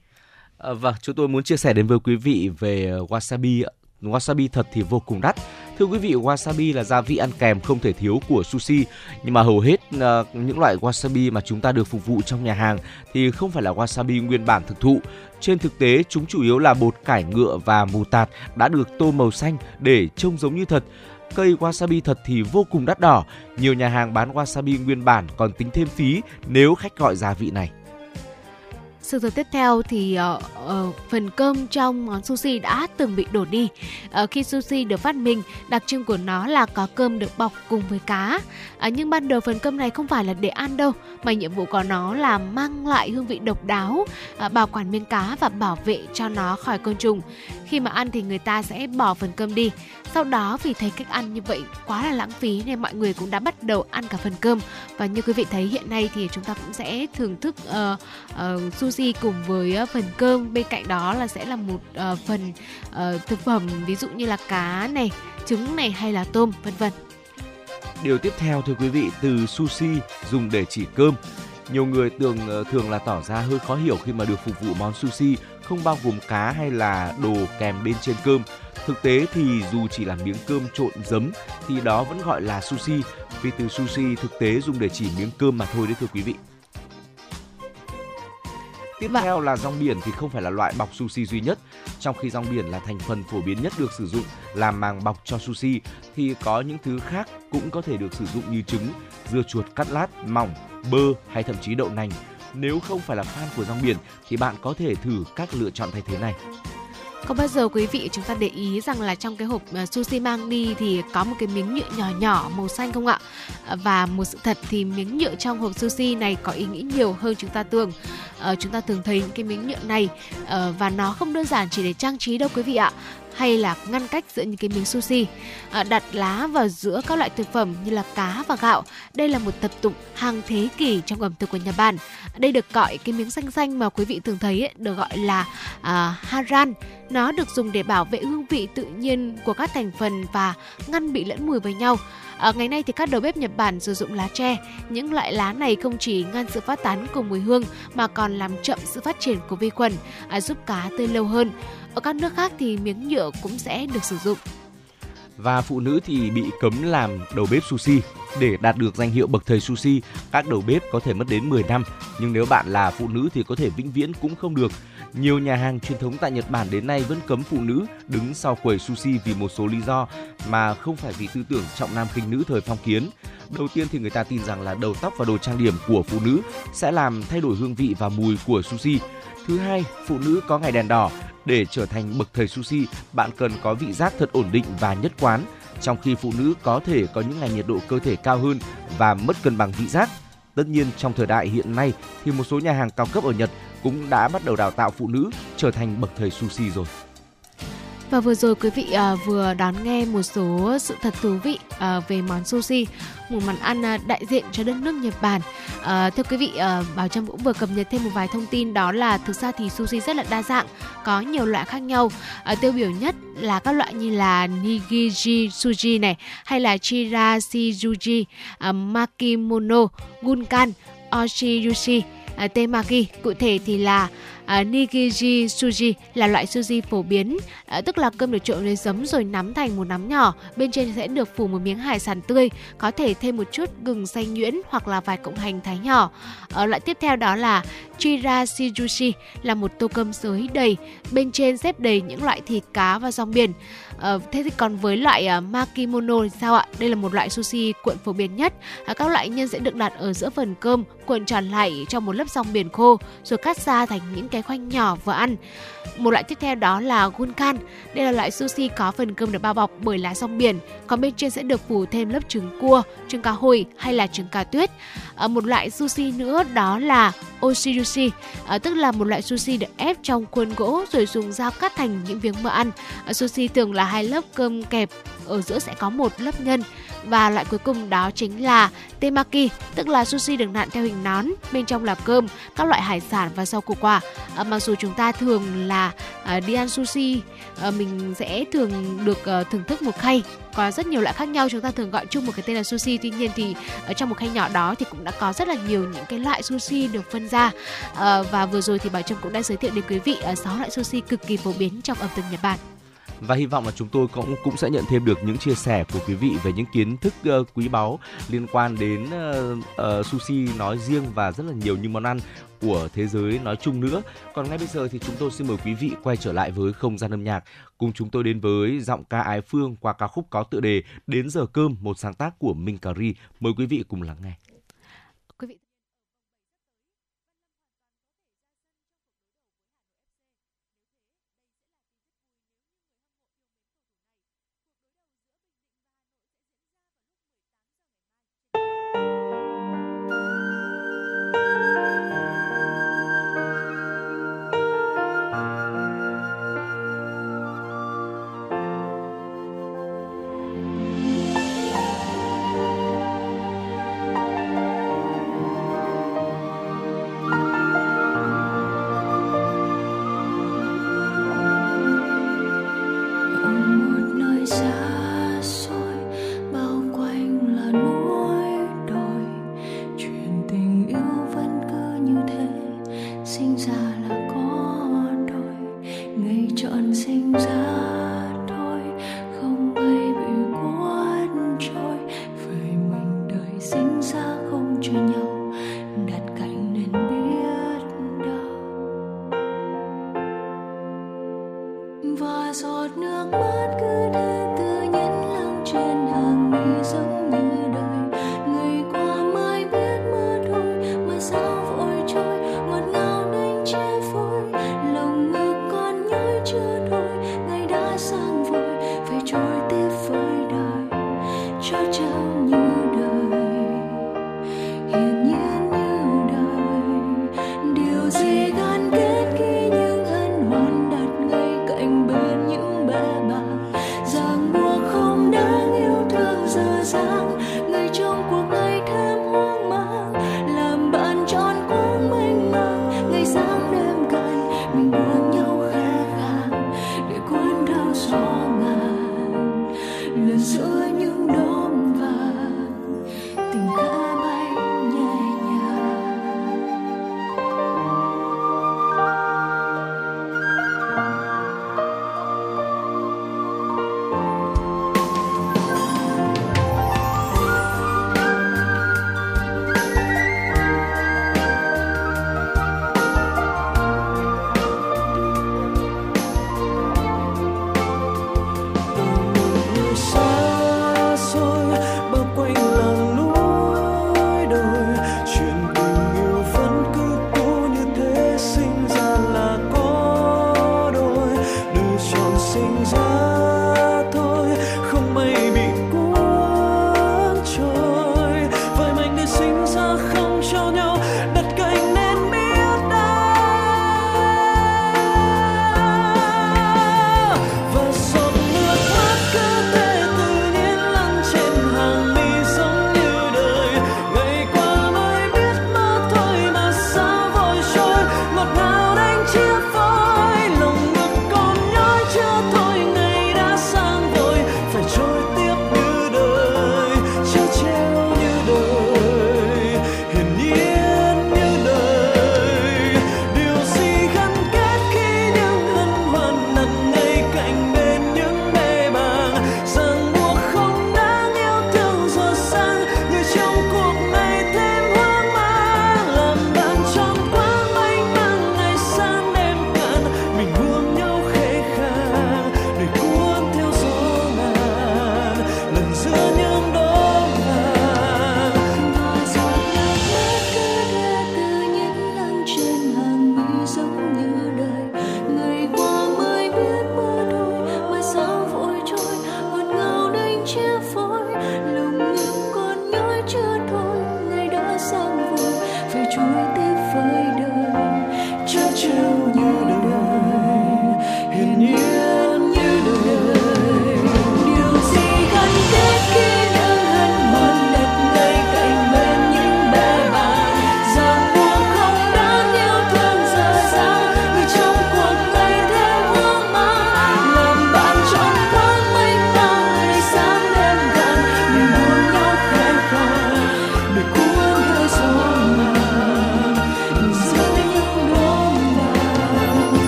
À, vâng, chúng tôi muốn chia sẻ đến với quý vị về à, wasabi. Wasabi thật thì vô cùng đắt. Thưa quý vị, wasabi là gia vị ăn kèm không thể thiếu của sushi. Nhưng mà hầu hết uh, những loại wasabi mà chúng ta được phục vụ trong nhà hàng thì không phải là wasabi nguyên bản thực thụ. Trên thực tế, chúng chủ yếu là bột cải ngựa và mù tạt đã được tô màu xanh để trông giống như thật. Cây wasabi thật thì vô cùng đắt đỏ. Nhiều nhà hàng bán wasabi nguyên bản còn tính thêm phí nếu khách gọi gia vị này. Sự thật tiếp theo thì uh, uh, phần cơm trong món sushi đã từng bị đổ đi. Uh, khi sushi được phát minh, đặc trưng của nó là có cơm được bọc cùng với cá. Uh, nhưng ban đầu phần cơm này không phải là để ăn đâu, mà nhiệm vụ của nó là mang lại hương vị độc đáo, uh, bảo quản miếng cá và bảo vệ cho nó khỏi côn trùng. Khi mà ăn thì người ta sẽ bỏ phần cơm đi. Sau đó vì thấy cách ăn như vậy quá là lãng phí nên mọi người cũng đã bắt đầu ăn cả phần cơm. Và như quý vị thấy hiện nay thì chúng ta cũng sẽ thưởng thức uh, uh, sushi cùng với ờ, phần cơm. Bên cạnh đó là sẽ là một ờ, phần ờ, thực phẩm ví dụ như là cá này, trứng này hay là tôm vân vân. Điều tiếp theo thưa quý vị từ sushi dùng để chỉ cơm. Nhiều người tưởng thường là tỏ ra hơi khó hiểu khi mà được phục vụ món sushi không bao gồm cá hay là đồ kèm bên trên cơm. Thực tế thì dù chỉ là miếng cơm trộn giấm thì đó vẫn gọi là sushi vì từ sushi thực tế dùng để chỉ miếng cơm mà thôi đấy thưa quý vị. Tiếp Vâng. theo là rong biển thì không phải là loại bọc sushi duy nhất. Trong khi rong biển là thành phần phổ biến nhất được sử dụng làm màng bọc cho sushi thì có những thứ khác cũng có thể được sử dụng như trứng, dưa chuột cắt lát mỏng, bơ hay thậm chí đậu nành. Nếu không phải là fan của rong biển thì bạn có thể thử các lựa chọn thay thế này. Có bao giờ quý vị chúng ta để ý rằng là trong cái hộp ờ, sushi mang đi thì có một cái miếng nhựa nhỏ nhỏ, màu xanh không ạ? Ờ, và một sự thật thì miếng nhựa trong hộp sushi này có ý nghĩa nhiều hơn chúng ta tưởng. Ờ, chúng ta thường thấy những cái miếng nhựa này và nó không đơn giản chỉ để trang trí đâu quý vị ạ hay là ngăn cách giữa những cái miếng sushi à, đặt lá vào giữa các loại thực phẩm như là cá và gạo đây là một tập tục hàng thế kỷ trong ẩm thực của Nhật Bản đây được gọi cái miếng xanh xanh mà quý vị thường thấy ấy, được gọi là à, haran nó được dùng để bảo vệ hương vị tự nhiên của các thành phần và ngăn bị lẫn mùi với nhau. À, ngày nay thì các đầu bếp Nhật Bản sử dụng lá tre. Những loại lá này không chỉ ngăn sự phát tán của mùi hương mà còn làm chậm sự phát triển của vi khuẩn, à, giúp cá tươi lâu hơn. Ở các nước khác thì miếng nhựa cũng sẽ được sử dụng. Và phụ nữ thì bị cấm làm đầu bếp sushi. Để đạt được danh hiệu bậc thầy sushi, các đầu bếp có thể mất đến 10 năm, nhưng nếu bạn là phụ nữ thì có thể vĩnh viễn cũng không được. Nhiều nhà hàng truyền thống tại Nhật Bản đến nay vẫn cấm phụ nữ đứng sau quầy sushi vì một số lý do mà không phải vì tư tưởng trọng nam khinh nữ thời phong kiến. Đầu tiên thì người ta tin rằng là đầu tóc và đồ trang điểm của phụ nữ sẽ làm thay đổi hương vị và mùi của sushi. Thứ hai, phụ nữ có ngày đèn đỏ. Để trở thành bậc thầy sushi, bạn cần có vị giác thật ổn định và nhất quán, trong khi phụ nữ có thể có những ngày nhiệt độ cơ thể cao hơn và mất cân bằng vị giác. Tất nhiên trong thời đại hiện nay thì một số nhà hàng cao cấp ở Nhật cũng đã bắt đầu đào tạo phụ nữ trở thành bậc thầy sushi rồi. Và vừa rồi quý vị à, vừa đón nghe một số sự thật thú vị à, về món sushi, một món ăn à, đại diện cho đất nước Nhật Bản. À, thưa quý vị, à, Bảo Trâm cũng vừa cập nhật thêm một vài thông tin đó là thực ra thì sushi rất là đa dạng, có nhiều loại khác nhau. À, tiêu biểu nhất là các loại như là nigiri sushi này, hay là chirashi sushi à, makimono, gunkan, oshiyushi, à, temaki. Cụ thể thì là à, nigiri sushi là loại sushi phổ biến, à, tức là cơm được trộn với giấm rồi nắm thành một nắm nhỏ, bên trên sẽ được phủ một miếng hải sản tươi, có thể thêm một chút gừng xay nhuyễn hoặc là vài cọng hành thái nhỏ. À, loại tiếp theo đó là chirashijushi là một tô cơm sới đầy, bên trên xếp đầy những loại thịt cá và rong biển. À, thế thì còn với loại à, makimono thì sao ạ? Đây là một loại sushi cuộn phổ biến nhất. À, các loại nhân sẽ được đặt ở giữa phần cơm, cuộn tròn lại trong một lớp rong biển khô, rồi cắt ra thành những cái khoanh nhỏ vừa ăn. Một loại tiếp theo đó là gunkan. Đây là loại sushi có phần cơm được bao bọc bởi lá rong biển, còn bên trên sẽ được phủ thêm lớp trứng cua, trứng cá hồi hay là trứng cá tuyết. Ở một loại sushi nữa đó là oshirushi, à, ờ, tức là một loại sushi được ép trong khuôn gỗ rồi dùng dao cắt thành những miếng mỡ ăn. À, sushi thường là hai lớp cơm kẹp, ở giữa sẽ có một lớp nhân và loại cuối cùng đó chính là temaki, tức là sushi được nặn theo hình nón, bên trong là cơm, các loại hải sản và rau củ quả. À, mặc dù chúng ta thường là à, đi ăn sushi, à, mình sẽ thường được à, thưởng thức một khay. Có rất nhiều loại khác nhau, chúng ta thường gọi chung một cái tên là sushi. Tuy nhiên thì ở trong một khay nhỏ đó thì cũng đã có rất là nhiều những cái loại sushi được phân ra. À, và vừa rồi thì Bảo Trâm cũng đã giới thiệu đến quý vị sáu loại sushi cực kỳ phổ biến trong ẩm thực Nhật Bản và hy vọng là chúng tôi cũng cũng sẽ nhận thêm được những chia sẻ của quý vị về những kiến thức uh, quý báu liên quan đến uh, uh, sushi nói riêng và rất là nhiều những món ăn của thế giới nói chung nữa. Còn ngay bây giờ thì chúng tôi xin mời quý vị quay trở lại với không gian âm nhạc cùng chúng tôi đến với giọng ca Ái Phương qua ca khúc có tựa đề Đến giờ cơm một sáng tác của Minh Cà Ri. Mời quý vị cùng lắng nghe. Hãy giọt nước mắt cứ thế từ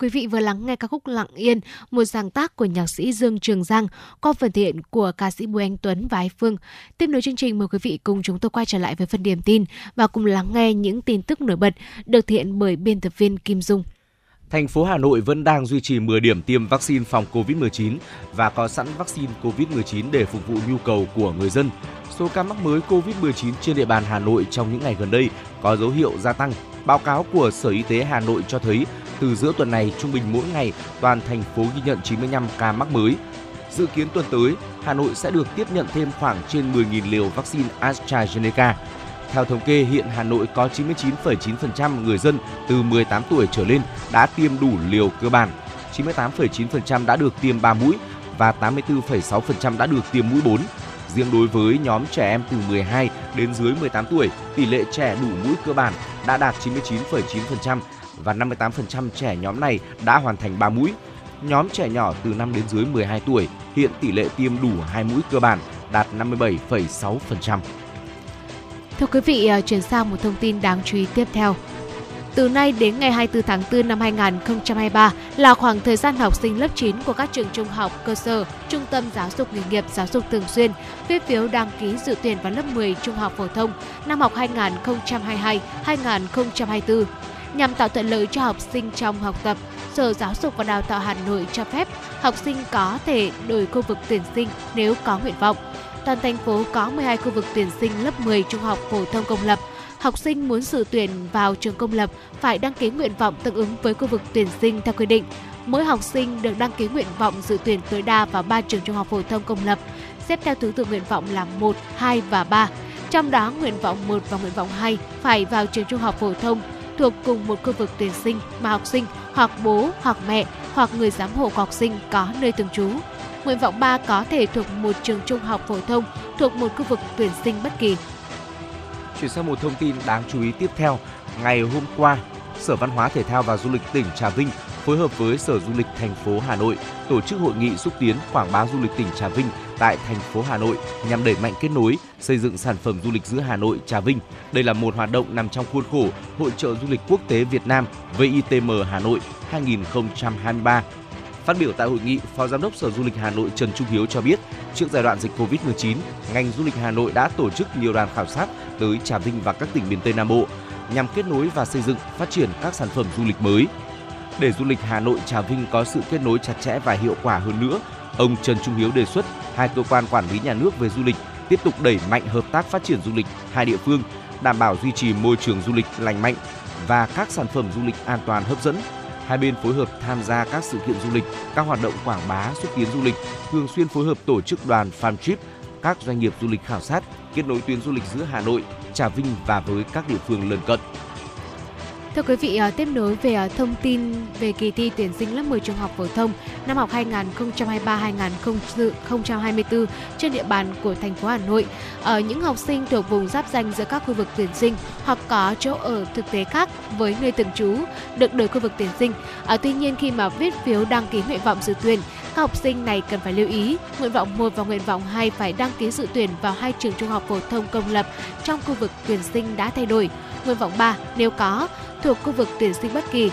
Quý vị vừa lắng nghe ca khúc Lặng Yên, một sáng tác của nhạc sĩ Dương Trường Giang, qua phần thể hiện của ca sĩ Bùi Anh Tuấn và Ái Phương. Tiếp nối chương trình mời quý vị cùng chúng tôi quay trở lại với phần điểm tin và cùng lắng nghe những tin tức nổi bật được thiện hiện bởi biên tập viên Kim Dung. Thành phố Hà Nội vẫn đang duy trì 10 điểm tiêm vaccine phòng COVID-19 và có sẵn vaccine COVID-19 để phục vụ nhu cầu của người dân. Số ca mắc mới COVID-19 trên địa bàn Hà Nội trong những ngày gần đây có dấu hiệu gia tăng. Báo cáo của Sở Y tế Hà Nội cho thấy từ giữa tuần này trung bình mỗi ngày toàn thành phố ghi nhận 95 ca mắc mới. Dự kiến tuần tới, Hà Nội sẽ được tiếp nhận thêm khoảng trên 10.000 liều vaccine AstraZeneca. Theo thống kê, hiện Hà Nội có 99,9% người dân từ 18 tuổi trở lên đã tiêm đủ liều cơ bản, 98,9% đã được tiêm 3 mũi và 84,6% đã được tiêm mũi 4. Riêng đối với nhóm trẻ em từ 12 đến dưới 18 tuổi, tỷ lệ trẻ đủ mũi cơ bản đã đạt 99,9% và 58% trẻ nhóm này đã hoàn thành 3 mũi. Nhóm trẻ nhỏ từ 5 đến dưới 12 tuổi, hiện tỷ lệ tiêm đủ 2 mũi cơ bản đạt 57,6%. Thưa quý vị, à, chuyển sang một thông tin đáng chú ý tiếp theo. Từ nay đến ngày 24 tháng 4 năm 2023 là khoảng thời gian học sinh lớp 9 của các trường trung học cơ sở, trung tâm giáo dục nghề nghiệp, giáo dục thường xuyên viết phiếu đăng ký dự tuyển vào lớp 10 trung học phổ thông năm học 2022-2024. Nhằm tạo thuận lợi cho học sinh trong học tập, Sở Giáo dục và Đào tạo Hà Nội cho phép học sinh có thể đổi khu vực tuyển sinh nếu có nguyện vọng. Toàn thành phố có 12 khu vực tuyển sinh lớp 10 trung học phổ thông công lập. Học sinh muốn dự tuyển vào trường công lập phải đăng ký nguyện vọng tương ứng với khu vực tuyển sinh theo quy định. Mỗi học sinh được đăng ký nguyện vọng dự tuyển tối đa vào 3 trường trung học phổ thông công lập, xếp theo thứ tự nguyện vọng là 1, 2 và 3. Trong đó nguyện vọng 1 và nguyện vọng 2 phải vào trường trung học phổ thông thuộc cùng một khu vực tuyển sinh mà học sinh hoặc bố hoặc mẹ hoặc người giám hộ của học sinh có nơi thường trú. Nguyện vọng 3 có thể thuộc một trường trung học phổ thông thuộc một khu vực tuyển sinh bất kỳ. Chuyển sang một thông tin đáng chú ý tiếp theo. Ngày hôm qua, Sở Văn hóa Thể thao và Du lịch tỉnh Trà Vinh phối hợp với Sở Du lịch thành phố Hà Nội tổ chức hội nghị xúc tiến quảng bá du lịch tỉnh Trà Vinh tại thành phố Hà Nội nhằm đẩy mạnh kết nối, xây dựng sản phẩm du lịch giữa Hà Nội Trà Vinh. Đây là một hoạt động nằm trong khuôn khổ Hội trợ du lịch quốc tế Việt Nam VITM Hà Nội 2023. Phát biểu tại hội nghị, Phó Giám đốc Sở Du lịch Hà Nội Trần Trung Hiếu cho biết, trước giai đoạn dịch Covid-19, ngành du lịch Hà Nội đã tổ chức nhiều đoàn khảo sát tới Trà Vinh và các tỉnh miền Tây Nam Bộ nhằm kết nối và xây dựng, phát triển các sản phẩm du lịch mới. Để du lịch Hà Nội Trà Vinh có sự kết nối chặt chẽ và hiệu quả hơn nữa, ông Trần Trung Hiếu đề xuất hai cơ quan quản lý nhà nước về du lịch tiếp tục đẩy mạnh hợp tác phát triển du lịch hai địa phương, đảm bảo duy trì môi trường du lịch lành mạnh và các sản phẩm du lịch an toàn hấp dẫn. Hai bên phối hợp tham gia các sự kiện du lịch, các hoạt động quảng bá xúc tiến du lịch, thường xuyên phối hợp tổ chức đoàn farm trip, các doanh nghiệp du lịch khảo sát, kết nối tuyến du lịch giữa Hà Nội, Trà Vinh và với các địa phương lân cận. Thưa quý vị, à, tiếp nối về à, thông tin về kỳ thi tuyển sinh lớp 10 trung học phổ thông năm học 2023-2024 trên địa bàn của thành phố Hà Nội, ở những học sinh thuộc vùng giáp danh giữa các khu vực tuyển sinh hoặc có chỗ ở thực tế khác với nơi thường trú được đổi khu vực tuyển sinh. À, tuy nhiên khi mà viết phiếu đăng ký nguyện vọng dự tuyển, các học sinh này cần phải lưu ý, nguyện vọng 1 và nguyện vọng 2 phải đăng ký dự tuyển vào hai trường trung học phổ thông công lập trong khu vực tuyển sinh đã thay đổi. Nguyện vọng 3 nếu có, thuộc khu vực tuyển sinh bất kỳ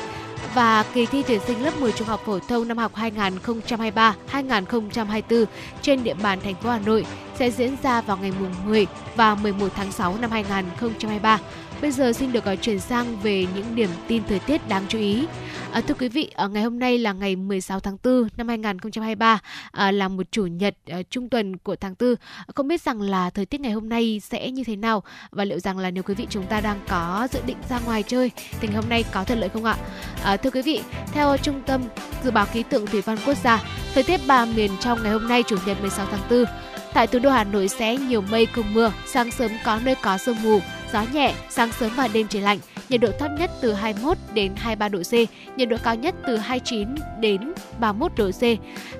và kỳ thi tuyển sinh lớp 10 trung học phổ thông năm học 2023-2024 trên địa bàn thành phố Hà Nội sẽ diễn ra vào ngày mùng 10 và 11 tháng 6 năm 2023. Bây giờ xin được ờ, chuyển sang về những điểm tin thời tiết đáng chú ý. À, thưa quý vị, ở ngày hôm nay là ngày 16 tháng 4 năm 2023, à, là một chủ nhật à, trung tuần của tháng 4. Không biết rằng là thời tiết ngày hôm nay sẽ như thế nào và liệu rằng là nếu quý vị chúng ta đang có dự định ra ngoài chơi thì ngày hôm nay có thuận lợi không ạ? À, thưa quý vị, theo Trung tâm Dự báo Khí tượng Thủy văn Quốc gia, thời tiết ba miền trong ngày hôm nay chủ nhật 16 tháng 4 Tại thủ đô Hà Nội sẽ nhiều mây không mưa, sáng sớm có nơi có sương mù, gió nhẹ, sáng sớm và đêm trời lạnh, nhiệt độ thấp nhất từ 21 đến 23 độ C, nhiệt độ cao nhất từ 29 đến 31 độ C.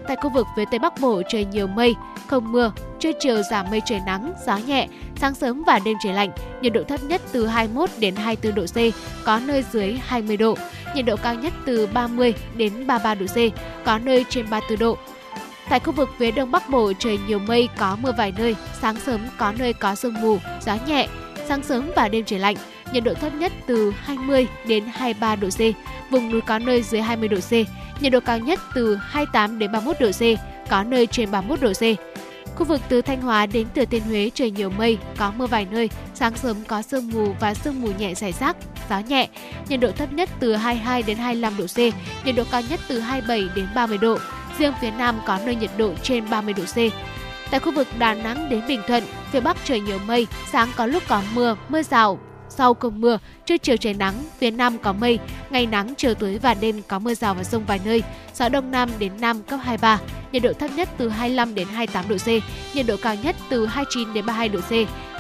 Tại khu vực phía Tây Bắc Bộ trời nhiều mây, không mưa, trưa chiều giảm mây trời nắng, gió nhẹ, sáng sớm và đêm trời lạnh, nhiệt độ thấp nhất từ 21 đến 24 độ C, có nơi dưới 20 độ, nhiệt độ cao nhất từ 30 đến 33 độ C, có nơi trên 34 độ. Tại khu vực phía Đông Bắc Bộ trời nhiều mây có mưa vài nơi, sáng sớm có nơi có sương mù, gió nhẹ, sáng sớm và đêm trời lạnh, nhiệt độ thấp nhất từ 20 đến 23 độ C, vùng núi có nơi dưới 20 độ C, nhiệt độ cao nhất từ 28 đến 31 độ C, có nơi trên 31 độ C. Khu vực từ Thanh Hóa đến Thừa Thiên Huế trời nhiều mây, có mưa vài nơi, sáng sớm có sương mù và sương mù nhẹ rải rác, gió nhẹ, nhiệt độ thấp nhất từ 22 đến 25 độ C, nhiệt độ cao nhất từ 27 đến 30 độ. Riêng phía Nam có nơi nhiệt độ trên 30 độ C. Tại khu vực Đà Nẵng đến Bình Thuận, phía Bắc trời nhiều mây, sáng có lúc có mưa, mưa rào, sau cơn mưa, trưa chiều trời nắng, phía Nam có mây, ngày nắng, chiều tối và đêm có mưa rào và rông vài nơi, gió Đông Nam đến Nam cấp 23, nhiệt độ thấp nhất từ 25 đến 28 độ C, nhiệt độ cao nhất từ 29 đến 32 độ C,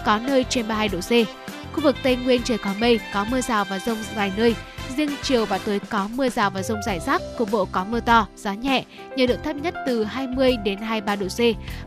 có nơi trên 32 độ C. Khu vực Tây Nguyên trời có mây, có mưa rào và rông vài nơi, riêng chiều và tối có mưa rào và rông rải rác, cục bộ có mưa to, gió nhẹ, nhiệt độ thấp nhất từ 20 đến 23 độ C,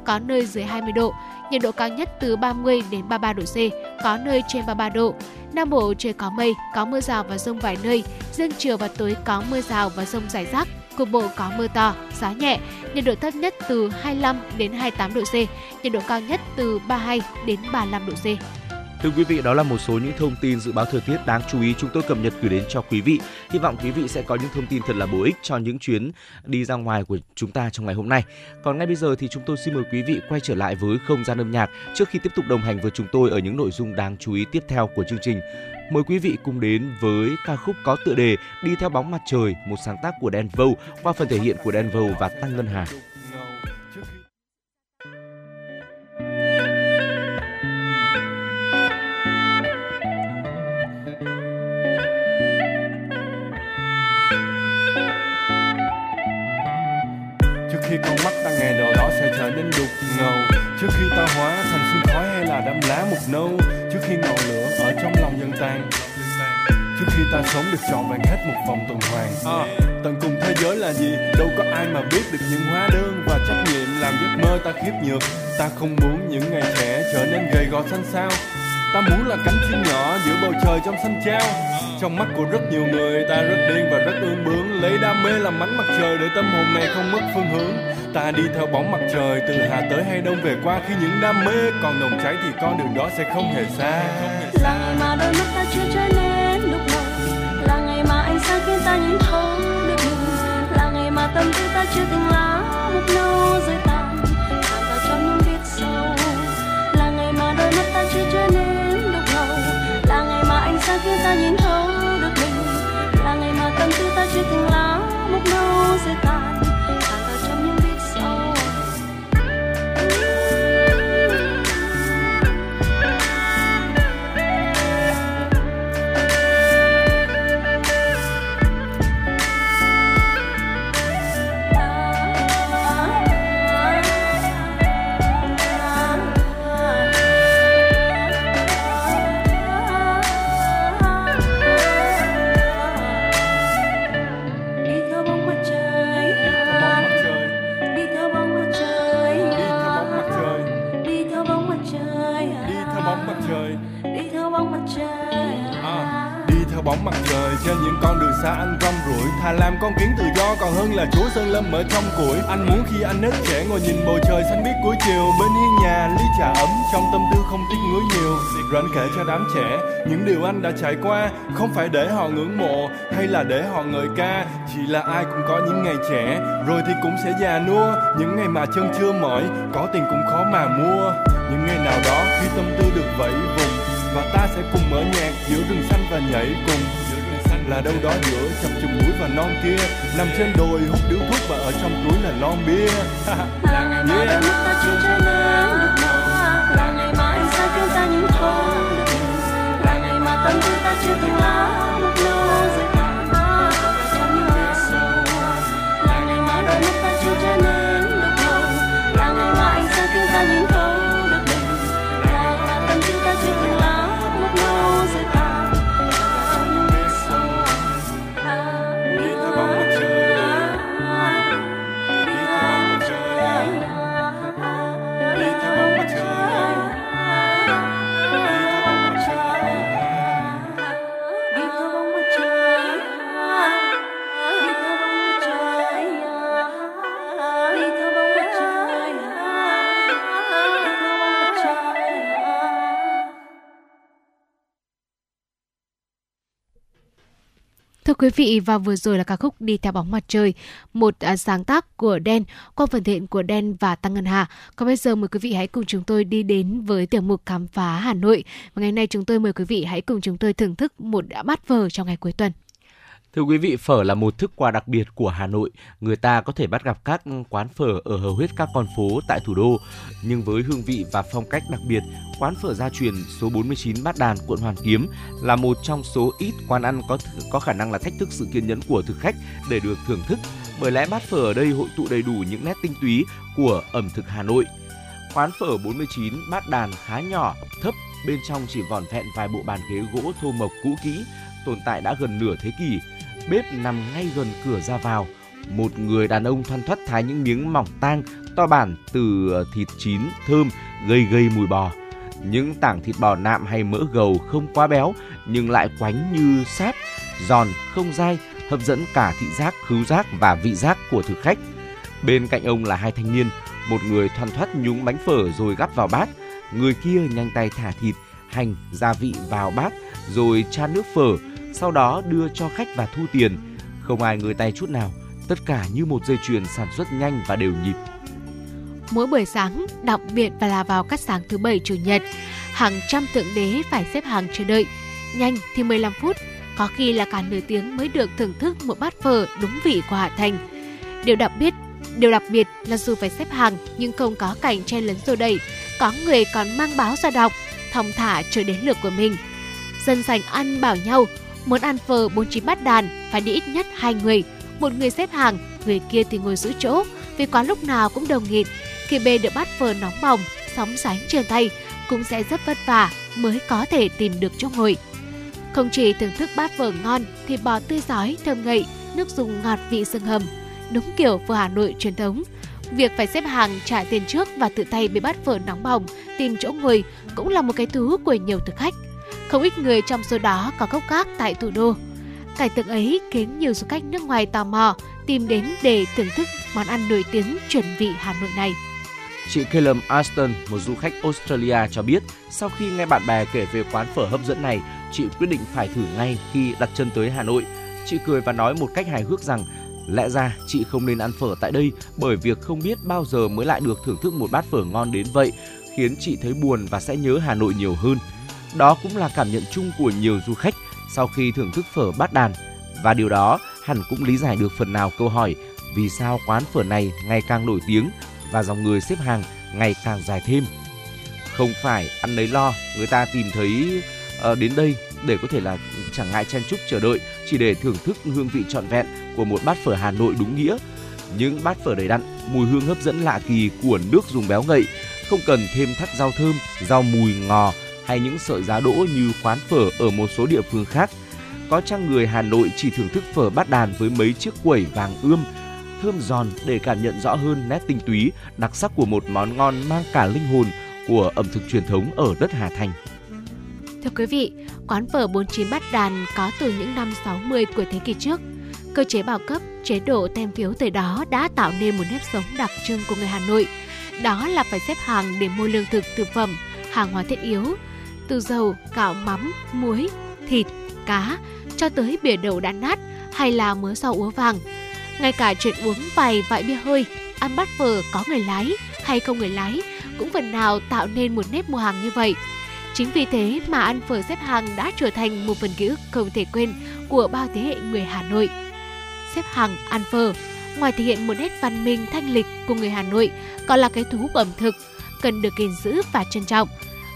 có nơi dưới 20 độ, nhiệt độ cao nhất từ 30 đến 33 độ C, có nơi trên 33 độ. Nam Bộ trời có mây, có mưa rào và rông vài nơi, riêng chiều và tối có mưa rào và rông rải rác, cục bộ có mưa to, gió nhẹ, nhiệt độ thấp nhất từ 25 đến 28 độ C, nhiệt độ cao nhất từ 32 đến 35 độ C. Thưa quý vị, đó là một số những thông tin dự báo thời tiết đáng chú ý chúng tôi cập nhật gửi đến cho quý vị. Hy vọng quý vị sẽ có những thông tin thật là bổ ích cho những chuyến đi ra ngoài của chúng ta trong ngày hôm nay. Còn ngay bây giờ thì chúng tôi xin mời quý vị quay trở lại với không gian âm nhạc trước khi tiếp tục đồng hành với chúng tôi ở những nội dung đáng chú ý tiếp theo của chương trình. Mời quý vị cùng đến với ca khúc có tựa đề Đi theo bóng mặt trời, một sáng tác của Dan Vâu qua phần thể hiện của Dan Vâu và Tăng Ngân Hà. Khi con mắt ta ngày nào đó sẽ trở nên đục ngầu. Trước khi ta hóa thành sương khói hay là đám lá mục nâu trước khi ngọn lửa ở trong lòng dần tan. Trước khi ta sống được trọn vẹn hết một vòng tuần hoàn. À, tận cùng thế giới là gì? Đâu có ai mà biết được những hóa đơn và trách nhiệm làm giấc mơ ta khiếp nhược. Ta không muốn những ngày trẻ trở nên gầy gò xanh xao. Ta muốn là cánh chim nhỏ giữa bầu trời trong xanh trao. Trong mắt của rất nhiều người ta rất điên và mê làm ánh mặt trời để tâm hồn này không mất phương hướng. Ta đi theo bóng mặt trời từ hà tới hay đông về qua. Khi những đam mê còn nồng cháy thì con đường đó sẽ không hề xa. Là ngày mà đôi mắt ta chưa trở nên lúc đầu là ngày mà ánh sáng khiến ta nhìn thấu được mình là ngày mà tâm tư ta chưa từng là trên những con đường xa anh rong ruổi. Thà làm con kiến tự do còn hơn là chúa sơn lâm ở trong củi. Anh muốn khi anh nết trẻ ngồi nhìn bầu trời xanh biếc cuối chiều. Bên hiên nhà, ly trà ấm, trong tâm tư không tiếc nuối nhiều. Rồi anh kể cho đám trẻ, những điều anh đã trải qua. Không phải để họ ngưỡng mộ, hay là để họ ngợi ca. Chỉ là ai cũng có những ngày trẻ, rồi thì cũng sẽ già nua. Những ngày mà chân chưa mỏi, có tiền cũng khó mà mua. Những ngày nào đó khi tâm tư được vẫy vùng, và ta sẽ cùng mở nhạc giữa rừng xanh và nhảy cùng là đâu đó giữa chập trùng núi và non kia. Nằm trên đồi hút điếu thuốc và ở trong túi là lon bia. Là ngày đôi mắt ta chưa trở nên lúc nào quý vị, và vừa rồi là ca khúc Đi theo bóng mặt trời, một à, sáng tác của Đen qua phần thiện của Đen và Tăng Ngân Hà. Còn bây giờ mời quý vị hãy cùng chúng tôi đi đến với tiểu mục khám phá Hà Nội. Và ngày nay chúng tôi mời quý vị hãy cùng chúng tôi thưởng thức một bát phở trong ngày cuối tuần. Thưa quý vị, phở là một thức quà đặc biệt của Hà Nội. Người ta có thể bắt gặp các quán phở ở hầu hết các con phố tại thủ đô. Nhưng với hương vị và phong cách đặc biệt, quán phở gia truyền số 49 Bát Đàn, quận Hoàn Kiếm là một trong số ít quán ăn có th- có khả năng là thách thức sự kiên nhẫn của thực khách để được thưởng thức. Bởi lẽ bát phở ở đây hội tụ đầy đủ những nét tinh túy của ẩm thực Hà Nội. Quán phở 49 Bát Đàn khá nhỏ, thấp, bên trong chỉ vỏn vẹn vài bộ bàn ghế gỗ thô mộc cũ kỹ, tồn tại đã gần nửa thế kỷ bếp nằm ngay gần cửa ra vào. Một người đàn ông thoăn thoắt thái những miếng mỏng tang to bản từ ờ, thịt chín thơm gây gây mùi bò. Những tảng thịt bò nạm hay mỡ gầu không quá béo nhưng lại quánh như sáp, giòn, không dai, hấp dẫn cả thị giác, khứu giác và vị giác của thực khách. Bên cạnh ông là hai thanh niên, một người thoăn thoắt nhúng bánh phở rồi gắp vào bát, người kia nhanh tay thả thịt, hành, gia vị vào bát rồi chan nước phở, sau đó đưa cho khách và thu tiền. Không ai ngơi tay chút nào, tất cả như một dây chuyền sản xuất nhanh và đều nhịp. Mỗi buổi sáng, đặc biệt và là vào các sáng thứ bảy chủ nhật, hàng trăm tượng đế phải xếp hàng chờ đợi. nhanh thì 15 phút, có khi là cả nửa tiếng mới được thưởng thức một bát phở đúng vị của Hà Thành. Điều đặc biệt Điều đặc biệt là dù phải xếp hàng nhưng không có cảnh chen lấn rồi đẩy, có người còn mang báo ra đọc, thong thả chờ đến lượt của mình. Dân sành ăn bảo nhau, muốn ăn phở 49 bát đàn phải đi ít nhất hai người, một người xếp hàng, người kia thì ngồi giữ chỗ, vì quán lúc nào cũng đồng nghịt. Khi bê được bát phở nóng bỏng, sóng sánh trên tay, cũng sẽ rất vất vả mới có thể tìm được chỗ ngồi. Không chỉ thưởng thức bát phở ngon, thì bò tươi giói, thơm ngậy, nước dùng ngọt vị xương hầm, đúng kiểu phở Hà Nội truyền thống. Việc phải xếp hàng trả tiền trước và tự tay bê bát phở nóng bỏng, tìm chỗ ngồi cũng là một cái thú của nhiều thực khách. Không ít người trong số đó có gốc gác tại thủ đô. Cảnh tượng ấy khiến nhiều du khách nước ngoài tò mò tìm đến để thưởng thức món ăn nổi tiếng chuẩn vị Hà Nội này. Chị Callum Aston, một du khách Australia cho biết, sau khi nghe bạn bè kể về quán phở hấp dẫn này, chị quyết định phải thử ngay khi đặt chân tới Hà Nội. Chị cười và nói một cách hài hước rằng lẽ ra chị không nên ăn phở tại đây bởi việc không biết bao giờ mới lại được thưởng thức một bát phở ngon đến vậy, khiến chị thấy buồn và sẽ nhớ Hà Nội nhiều hơn. Đó cũng là cảm nhận chung của nhiều du khách sau khi thưởng thức phở bát đàn và điều đó hẳn cũng lý giải được phần nào câu hỏi vì sao quán phở này ngày càng nổi tiếng và dòng người xếp hàng ngày càng dài thêm. Không phải ăn lấy lo, người ta tìm thấy uh, đến đây để có thể là chẳng ngại chen chúc chờ đợi chỉ để thưởng thức hương vị trọn vẹn của một bát phở Hà Nội đúng nghĩa. Những bát phở đầy đặn, mùi hương hấp dẫn lạ kỳ của nước dùng béo ngậy, không cần thêm thắt rau thơm, rau mùi ngò hay những sợi giá đỗ như quán phở ở một số địa phương khác. Có chăng người Hà Nội chỉ thưởng thức phở bát đàn với mấy chiếc quẩy vàng ươm, thơm giòn để cảm nhận rõ hơn nét tinh túy, đặc sắc của một món ngon mang cả linh hồn của ẩm thực truyền thống ở đất Hà Thành. Thưa quý vị, quán phở 49 bát đàn có từ những năm 60 của thế kỷ trước. Cơ chế bao cấp, chế độ tem phiếu thời đó đã tạo nên một nếp sống đặc trưng của người Hà Nội. Đó là phải xếp hàng để mua lương thực, thực phẩm, hàng hóa thiết yếu, từ dầu, gạo mắm, muối, thịt, cá, cho tới bìa đầu đã nát hay là mớ rau úa vàng. Ngay cả chuyện uống vài vại bia hơi, ăn bát phở có người lái hay không người lái cũng phần nào tạo nên một nếp mua hàng như vậy. Chính vì thế mà ăn phở xếp hàng đã trở thành một phần ký ức không thể quên của bao thế hệ người Hà Nội. Xếp hàng ăn phở, ngoài thể hiện một nét văn minh thanh lịch của người Hà Nội, còn là cái thú ẩm thực, cần được gìn giữ và trân trọng.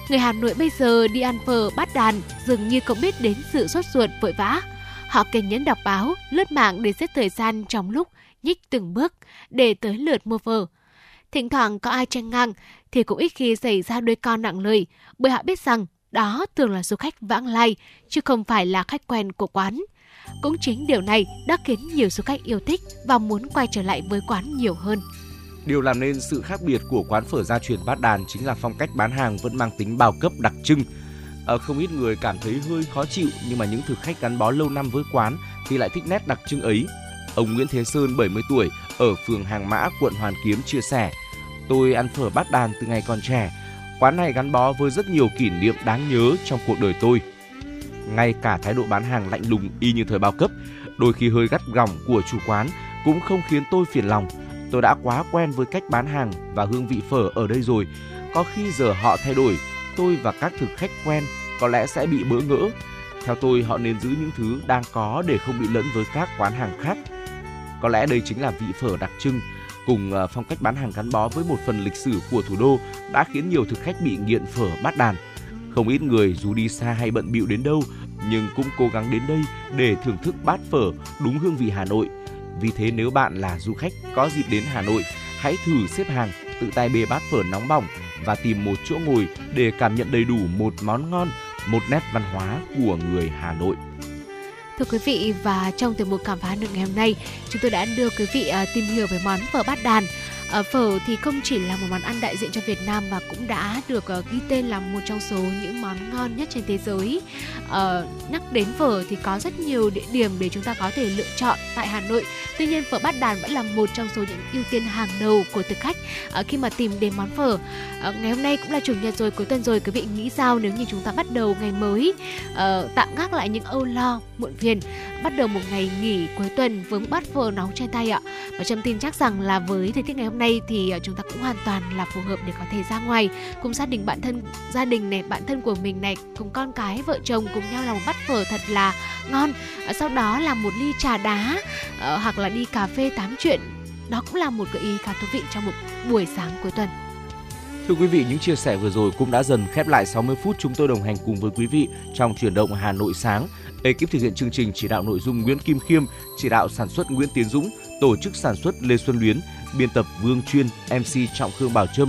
Người Hà Nội bây giờ đi ăn phở bát đàn dường như không biết đến sự sốt ruột vội vã. Họ kiên nhẫn đọc báo, lướt mạng để xếp thời gian trong lúc nhích từng bước để tới lượt mua phở. Thỉnh thoảng có ai tranh ngang thì cũng ít khi xảy ra đôi con nặng lời, bởi họ biết rằng đó thường là du khách vãng lai, chứ không phải là khách quen của quán. Cũng chính điều này đã khiến nhiều du khách yêu thích và muốn quay trở lại với quán nhiều hơn. Điều làm nên sự khác biệt của quán phở gia truyền bát đàn chính là phong cách bán hàng vẫn mang tính bao cấp đặc trưng. À, không ít người cảm thấy hơi khó chịu nhưng mà những thực khách gắn bó lâu năm với quán thì lại thích nét đặc trưng ấy. Ông Nguyễn Thế Sơn 70 tuổi ở phường Hàng Mã, quận Hoàn Kiếm chia sẻ: Tôi ăn phở bát đàn từ ngày còn trẻ. Quán này gắn bó với rất nhiều kỷ niệm đáng nhớ trong cuộc đời tôi. Ngay cả thái độ bán hàng lạnh lùng y như thời bao cấp, đôi khi hơi gắt gỏng của chủ quán cũng không khiến tôi phiền lòng. Tôi đã quá quen với cách bán hàng và hương vị phở ở đây rồi. Có khi giờ họ thay đổi, tôi và các thực khách quen có lẽ sẽ bị bỡ ngỡ. Theo tôi, họ nên giữ những thứ đang có để không bị lẫn với các quán hàng khác. Có lẽ đây chính là vị phở đặc trưng cùng ờ, phong cách bán hàng gắn bó với một phần lịch sử của thủ đô đã khiến nhiều thực khách bị nghiện phở bát đàn. Không ít người dù đi xa hay bận bịu đến đâu nhưng cũng cố gắng đến đây để thưởng thức bát phở đúng hương vị Hà Nội. Vì thế nếu bạn là du khách có dịp đến Hà Nội, hãy thử xếp hàng, tự tay bê bát phở nóng bỏng và tìm một chỗ ngồi để cảm nhận đầy đủ một món ngon, một nét văn hóa của người Hà Nội. Thưa quý vị và trong tiểu mục cảm phá được ngày hôm nay, chúng tôi đã đưa quý vị ờ, tìm hiểu về món phở bát đàn. Uh, phở thì không chỉ là một món ăn đại diện cho Việt Nam và cũng đã được uh, ghi tên là một trong số những món ngon nhất trên thế giới. Uh, nhắc đến phở thì có rất nhiều địa điểm để chúng ta có thể lựa chọn tại Hà Nội. Tuy nhiên phở bát đàn vẫn là một trong số những ưu tiên hàng đầu của thực khách uh, khi mà tìm đến món phở. Uh, ngày hôm nay cũng là chủ nhật rồi, cuối tuần rồi, quý vị nghĩ sao nếu như chúng ta bắt đầu ngày mới uh, tạm gác lại những âu lo, muộn phiền bắt đầu một ngày nghỉ cuối tuần với bát phở nóng trên tay ạ. Và Trâm tin chắc rằng là với thời tiết ngày hôm nay thì ờ, chúng ta cũng hoàn toàn là phù hợp để có thể ra ngoài cùng gia đình bạn thân gia đình này, bạn thân của mình này, cùng con cái, vợ chồng cùng nhau làm một bát phở thật là ngon. Ờ, sau đó là một ly trà đá ờ, hoặc là đi cà phê tám chuyện. Đó cũng là một gợi ý khá thú vị trong một buổi sáng cuối tuần. Thưa quý vị, những chia sẻ vừa rồi cũng đã dần khép lại 60 phút chúng tôi đồng hành cùng với quý vị trong chuyển động Hà Nội sáng. Ekip thực hiện chương trình chỉ đạo nội dung Nguyễn Kim Khiêm, chỉ đạo sản xuất Nguyễn Tiến Dũng, tổ chức sản xuất Lê Xuân Luyến, biên tập Vương Chuyên, MC Trọng Khương Bảo Trâm,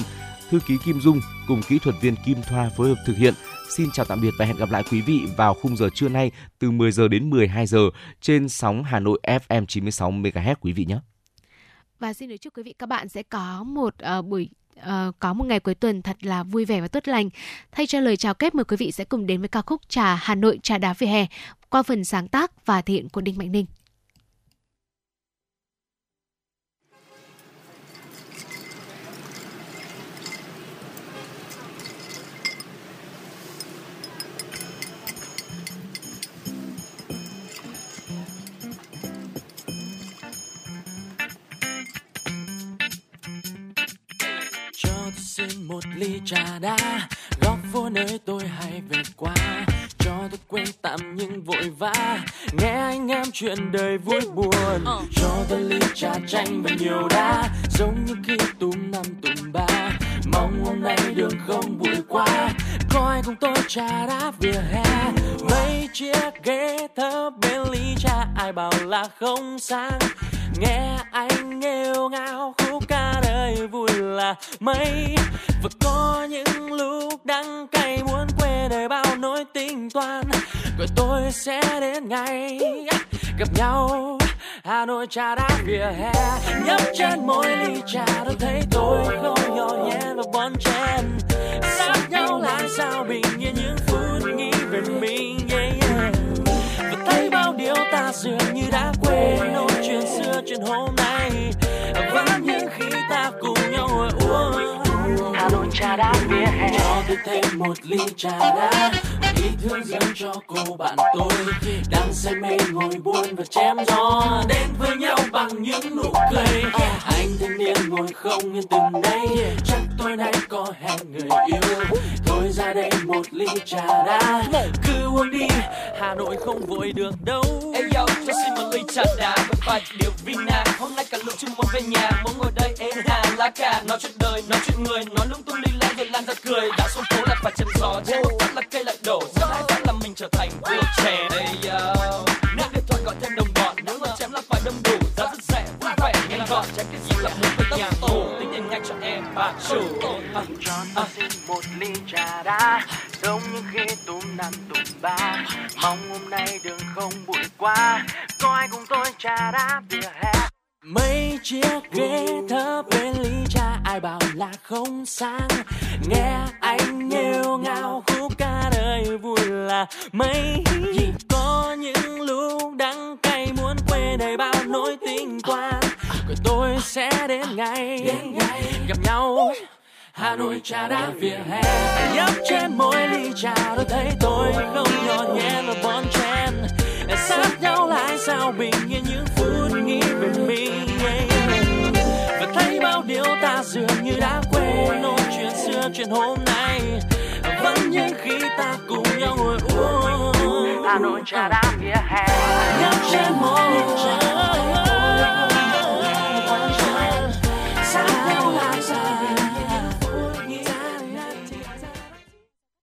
thư ký Kim Dung cùng kỹ thuật viên Kim Thoa phối hợp thực hiện. Xin chào tạm biệt và hẹn gặp lại quý vị vào khung giờ trưa nay từ 10 giờ đến 12 giờ trên sóng Hà Nội FM 96 MHz quý vị nhé. Và xin được chúc quý vị các bạn sẽ có một uh, buổi uh, có một ngày cuối tuần thật là vui vẻ và tốt lành. Thay cho lời chào kết mời quý vị sẽ cùng đến với ca khúc Trà Hà Nội Trà đá về hè qua phần sáng tác và thể hiện của Đinh Mạnh Ninh. Xin một ly trà đá. Góc phố nơi tôi hay về qua cho tôi quên tạm những vội vã. Nghe anh em chuyện đời vui buồn cho tôi ly trà chanh và nhiều đá. Giống như khi túm năm túm ba mong hôm nay đường không bụi quá. Coi cùng tôi trà đá vỉa hè? Mấy chiếc ghế thấp bên ly trà ai bảo là không sang nghe anh nghêu ngao khúc ca đời vui là mấy. Và có những lúc đắng cay muốn quên đời bao nỗi tính toán. Rồi tôi sẽ đến ngày gặp nhau Hà Nội trà đá vỉa hè. Nhấp trên mỗi ly trà tôi thấy tôi không nhỏ nhẹ và bon chen sát nhau lại sao bình yên những phút nghĩ về mình yeah, yeah và điều ta dường như đã quên nỗi chuyện xưa chuyện hôm nay. Vẫn như khi ta cùng nhau ngồi uống. Hà Nội trà đá vỉa hè. Cho tôi thêm một ly trà đá. Ý thương dâng cho cô bạn tôi. Đang say mê ngồi buồn và chém gió. Đến với nhau bằng những nụ cười. Anh thanh niên ngồi không yên từng đây. Chắc tối nay có hẹn người yêu ra đây một ly trà đá. Cứ uống đi Hà Nội không vội được đâu. Ê yo, cho xin một ly trà đá với vài điều vina. Hôm nay cả lũ chưa muốn về nhà, muốn ngồi đây êm hà lá cà. Nói chuyện đời, nói chuyện người, nói lung tung đi lan rồi lan ra cười. Đã xuống phố lại phải chém gió, trên một phát là cây lại đổ. Rất hai phát là mình trở thành vua trẻ. Ê yo, nếu điện thoại gọi thêm đồng bọn, nếu mà chém là phải đông đủ. Giá rất rẻ, vui vẻ, nhanh gọn, tránh cái gì là muốn với tốc tổ. Tính tiền nhanh cho em bà chủ Cho tôi xin một ly trà đá. Giống như khi túm năm túm ba mong hôm nay đường không bụi quá. Có ai cùng tôi trà đá vỉa hè? Mấy chiếc ghế thấp bên ly trà ai bảo là không sang nghe anh nghêu ngao khúc ca đời vui là mấy. Chỉ có những lúc đắng cay muốn quên đầy bao nỗi tình quan rồi tôi sẽ đến ngày gặp nhau Hà Nội trà đá vỉa hè. Nhấp trên mỗi ly trà tôi thấy tôi không nhỏ nhẹ và bon chen. Sát nhau lại sao bình yên những phút nghĩ về mình và thấy bao điều ta dường như đã quên. Nỗi chuyện xưa chuyện hôm nay. Vẫn như khi ta cùng nhau ngồi uống. Hà Nội trà đá vỉa hè. Nhấp trên mỗi ly trà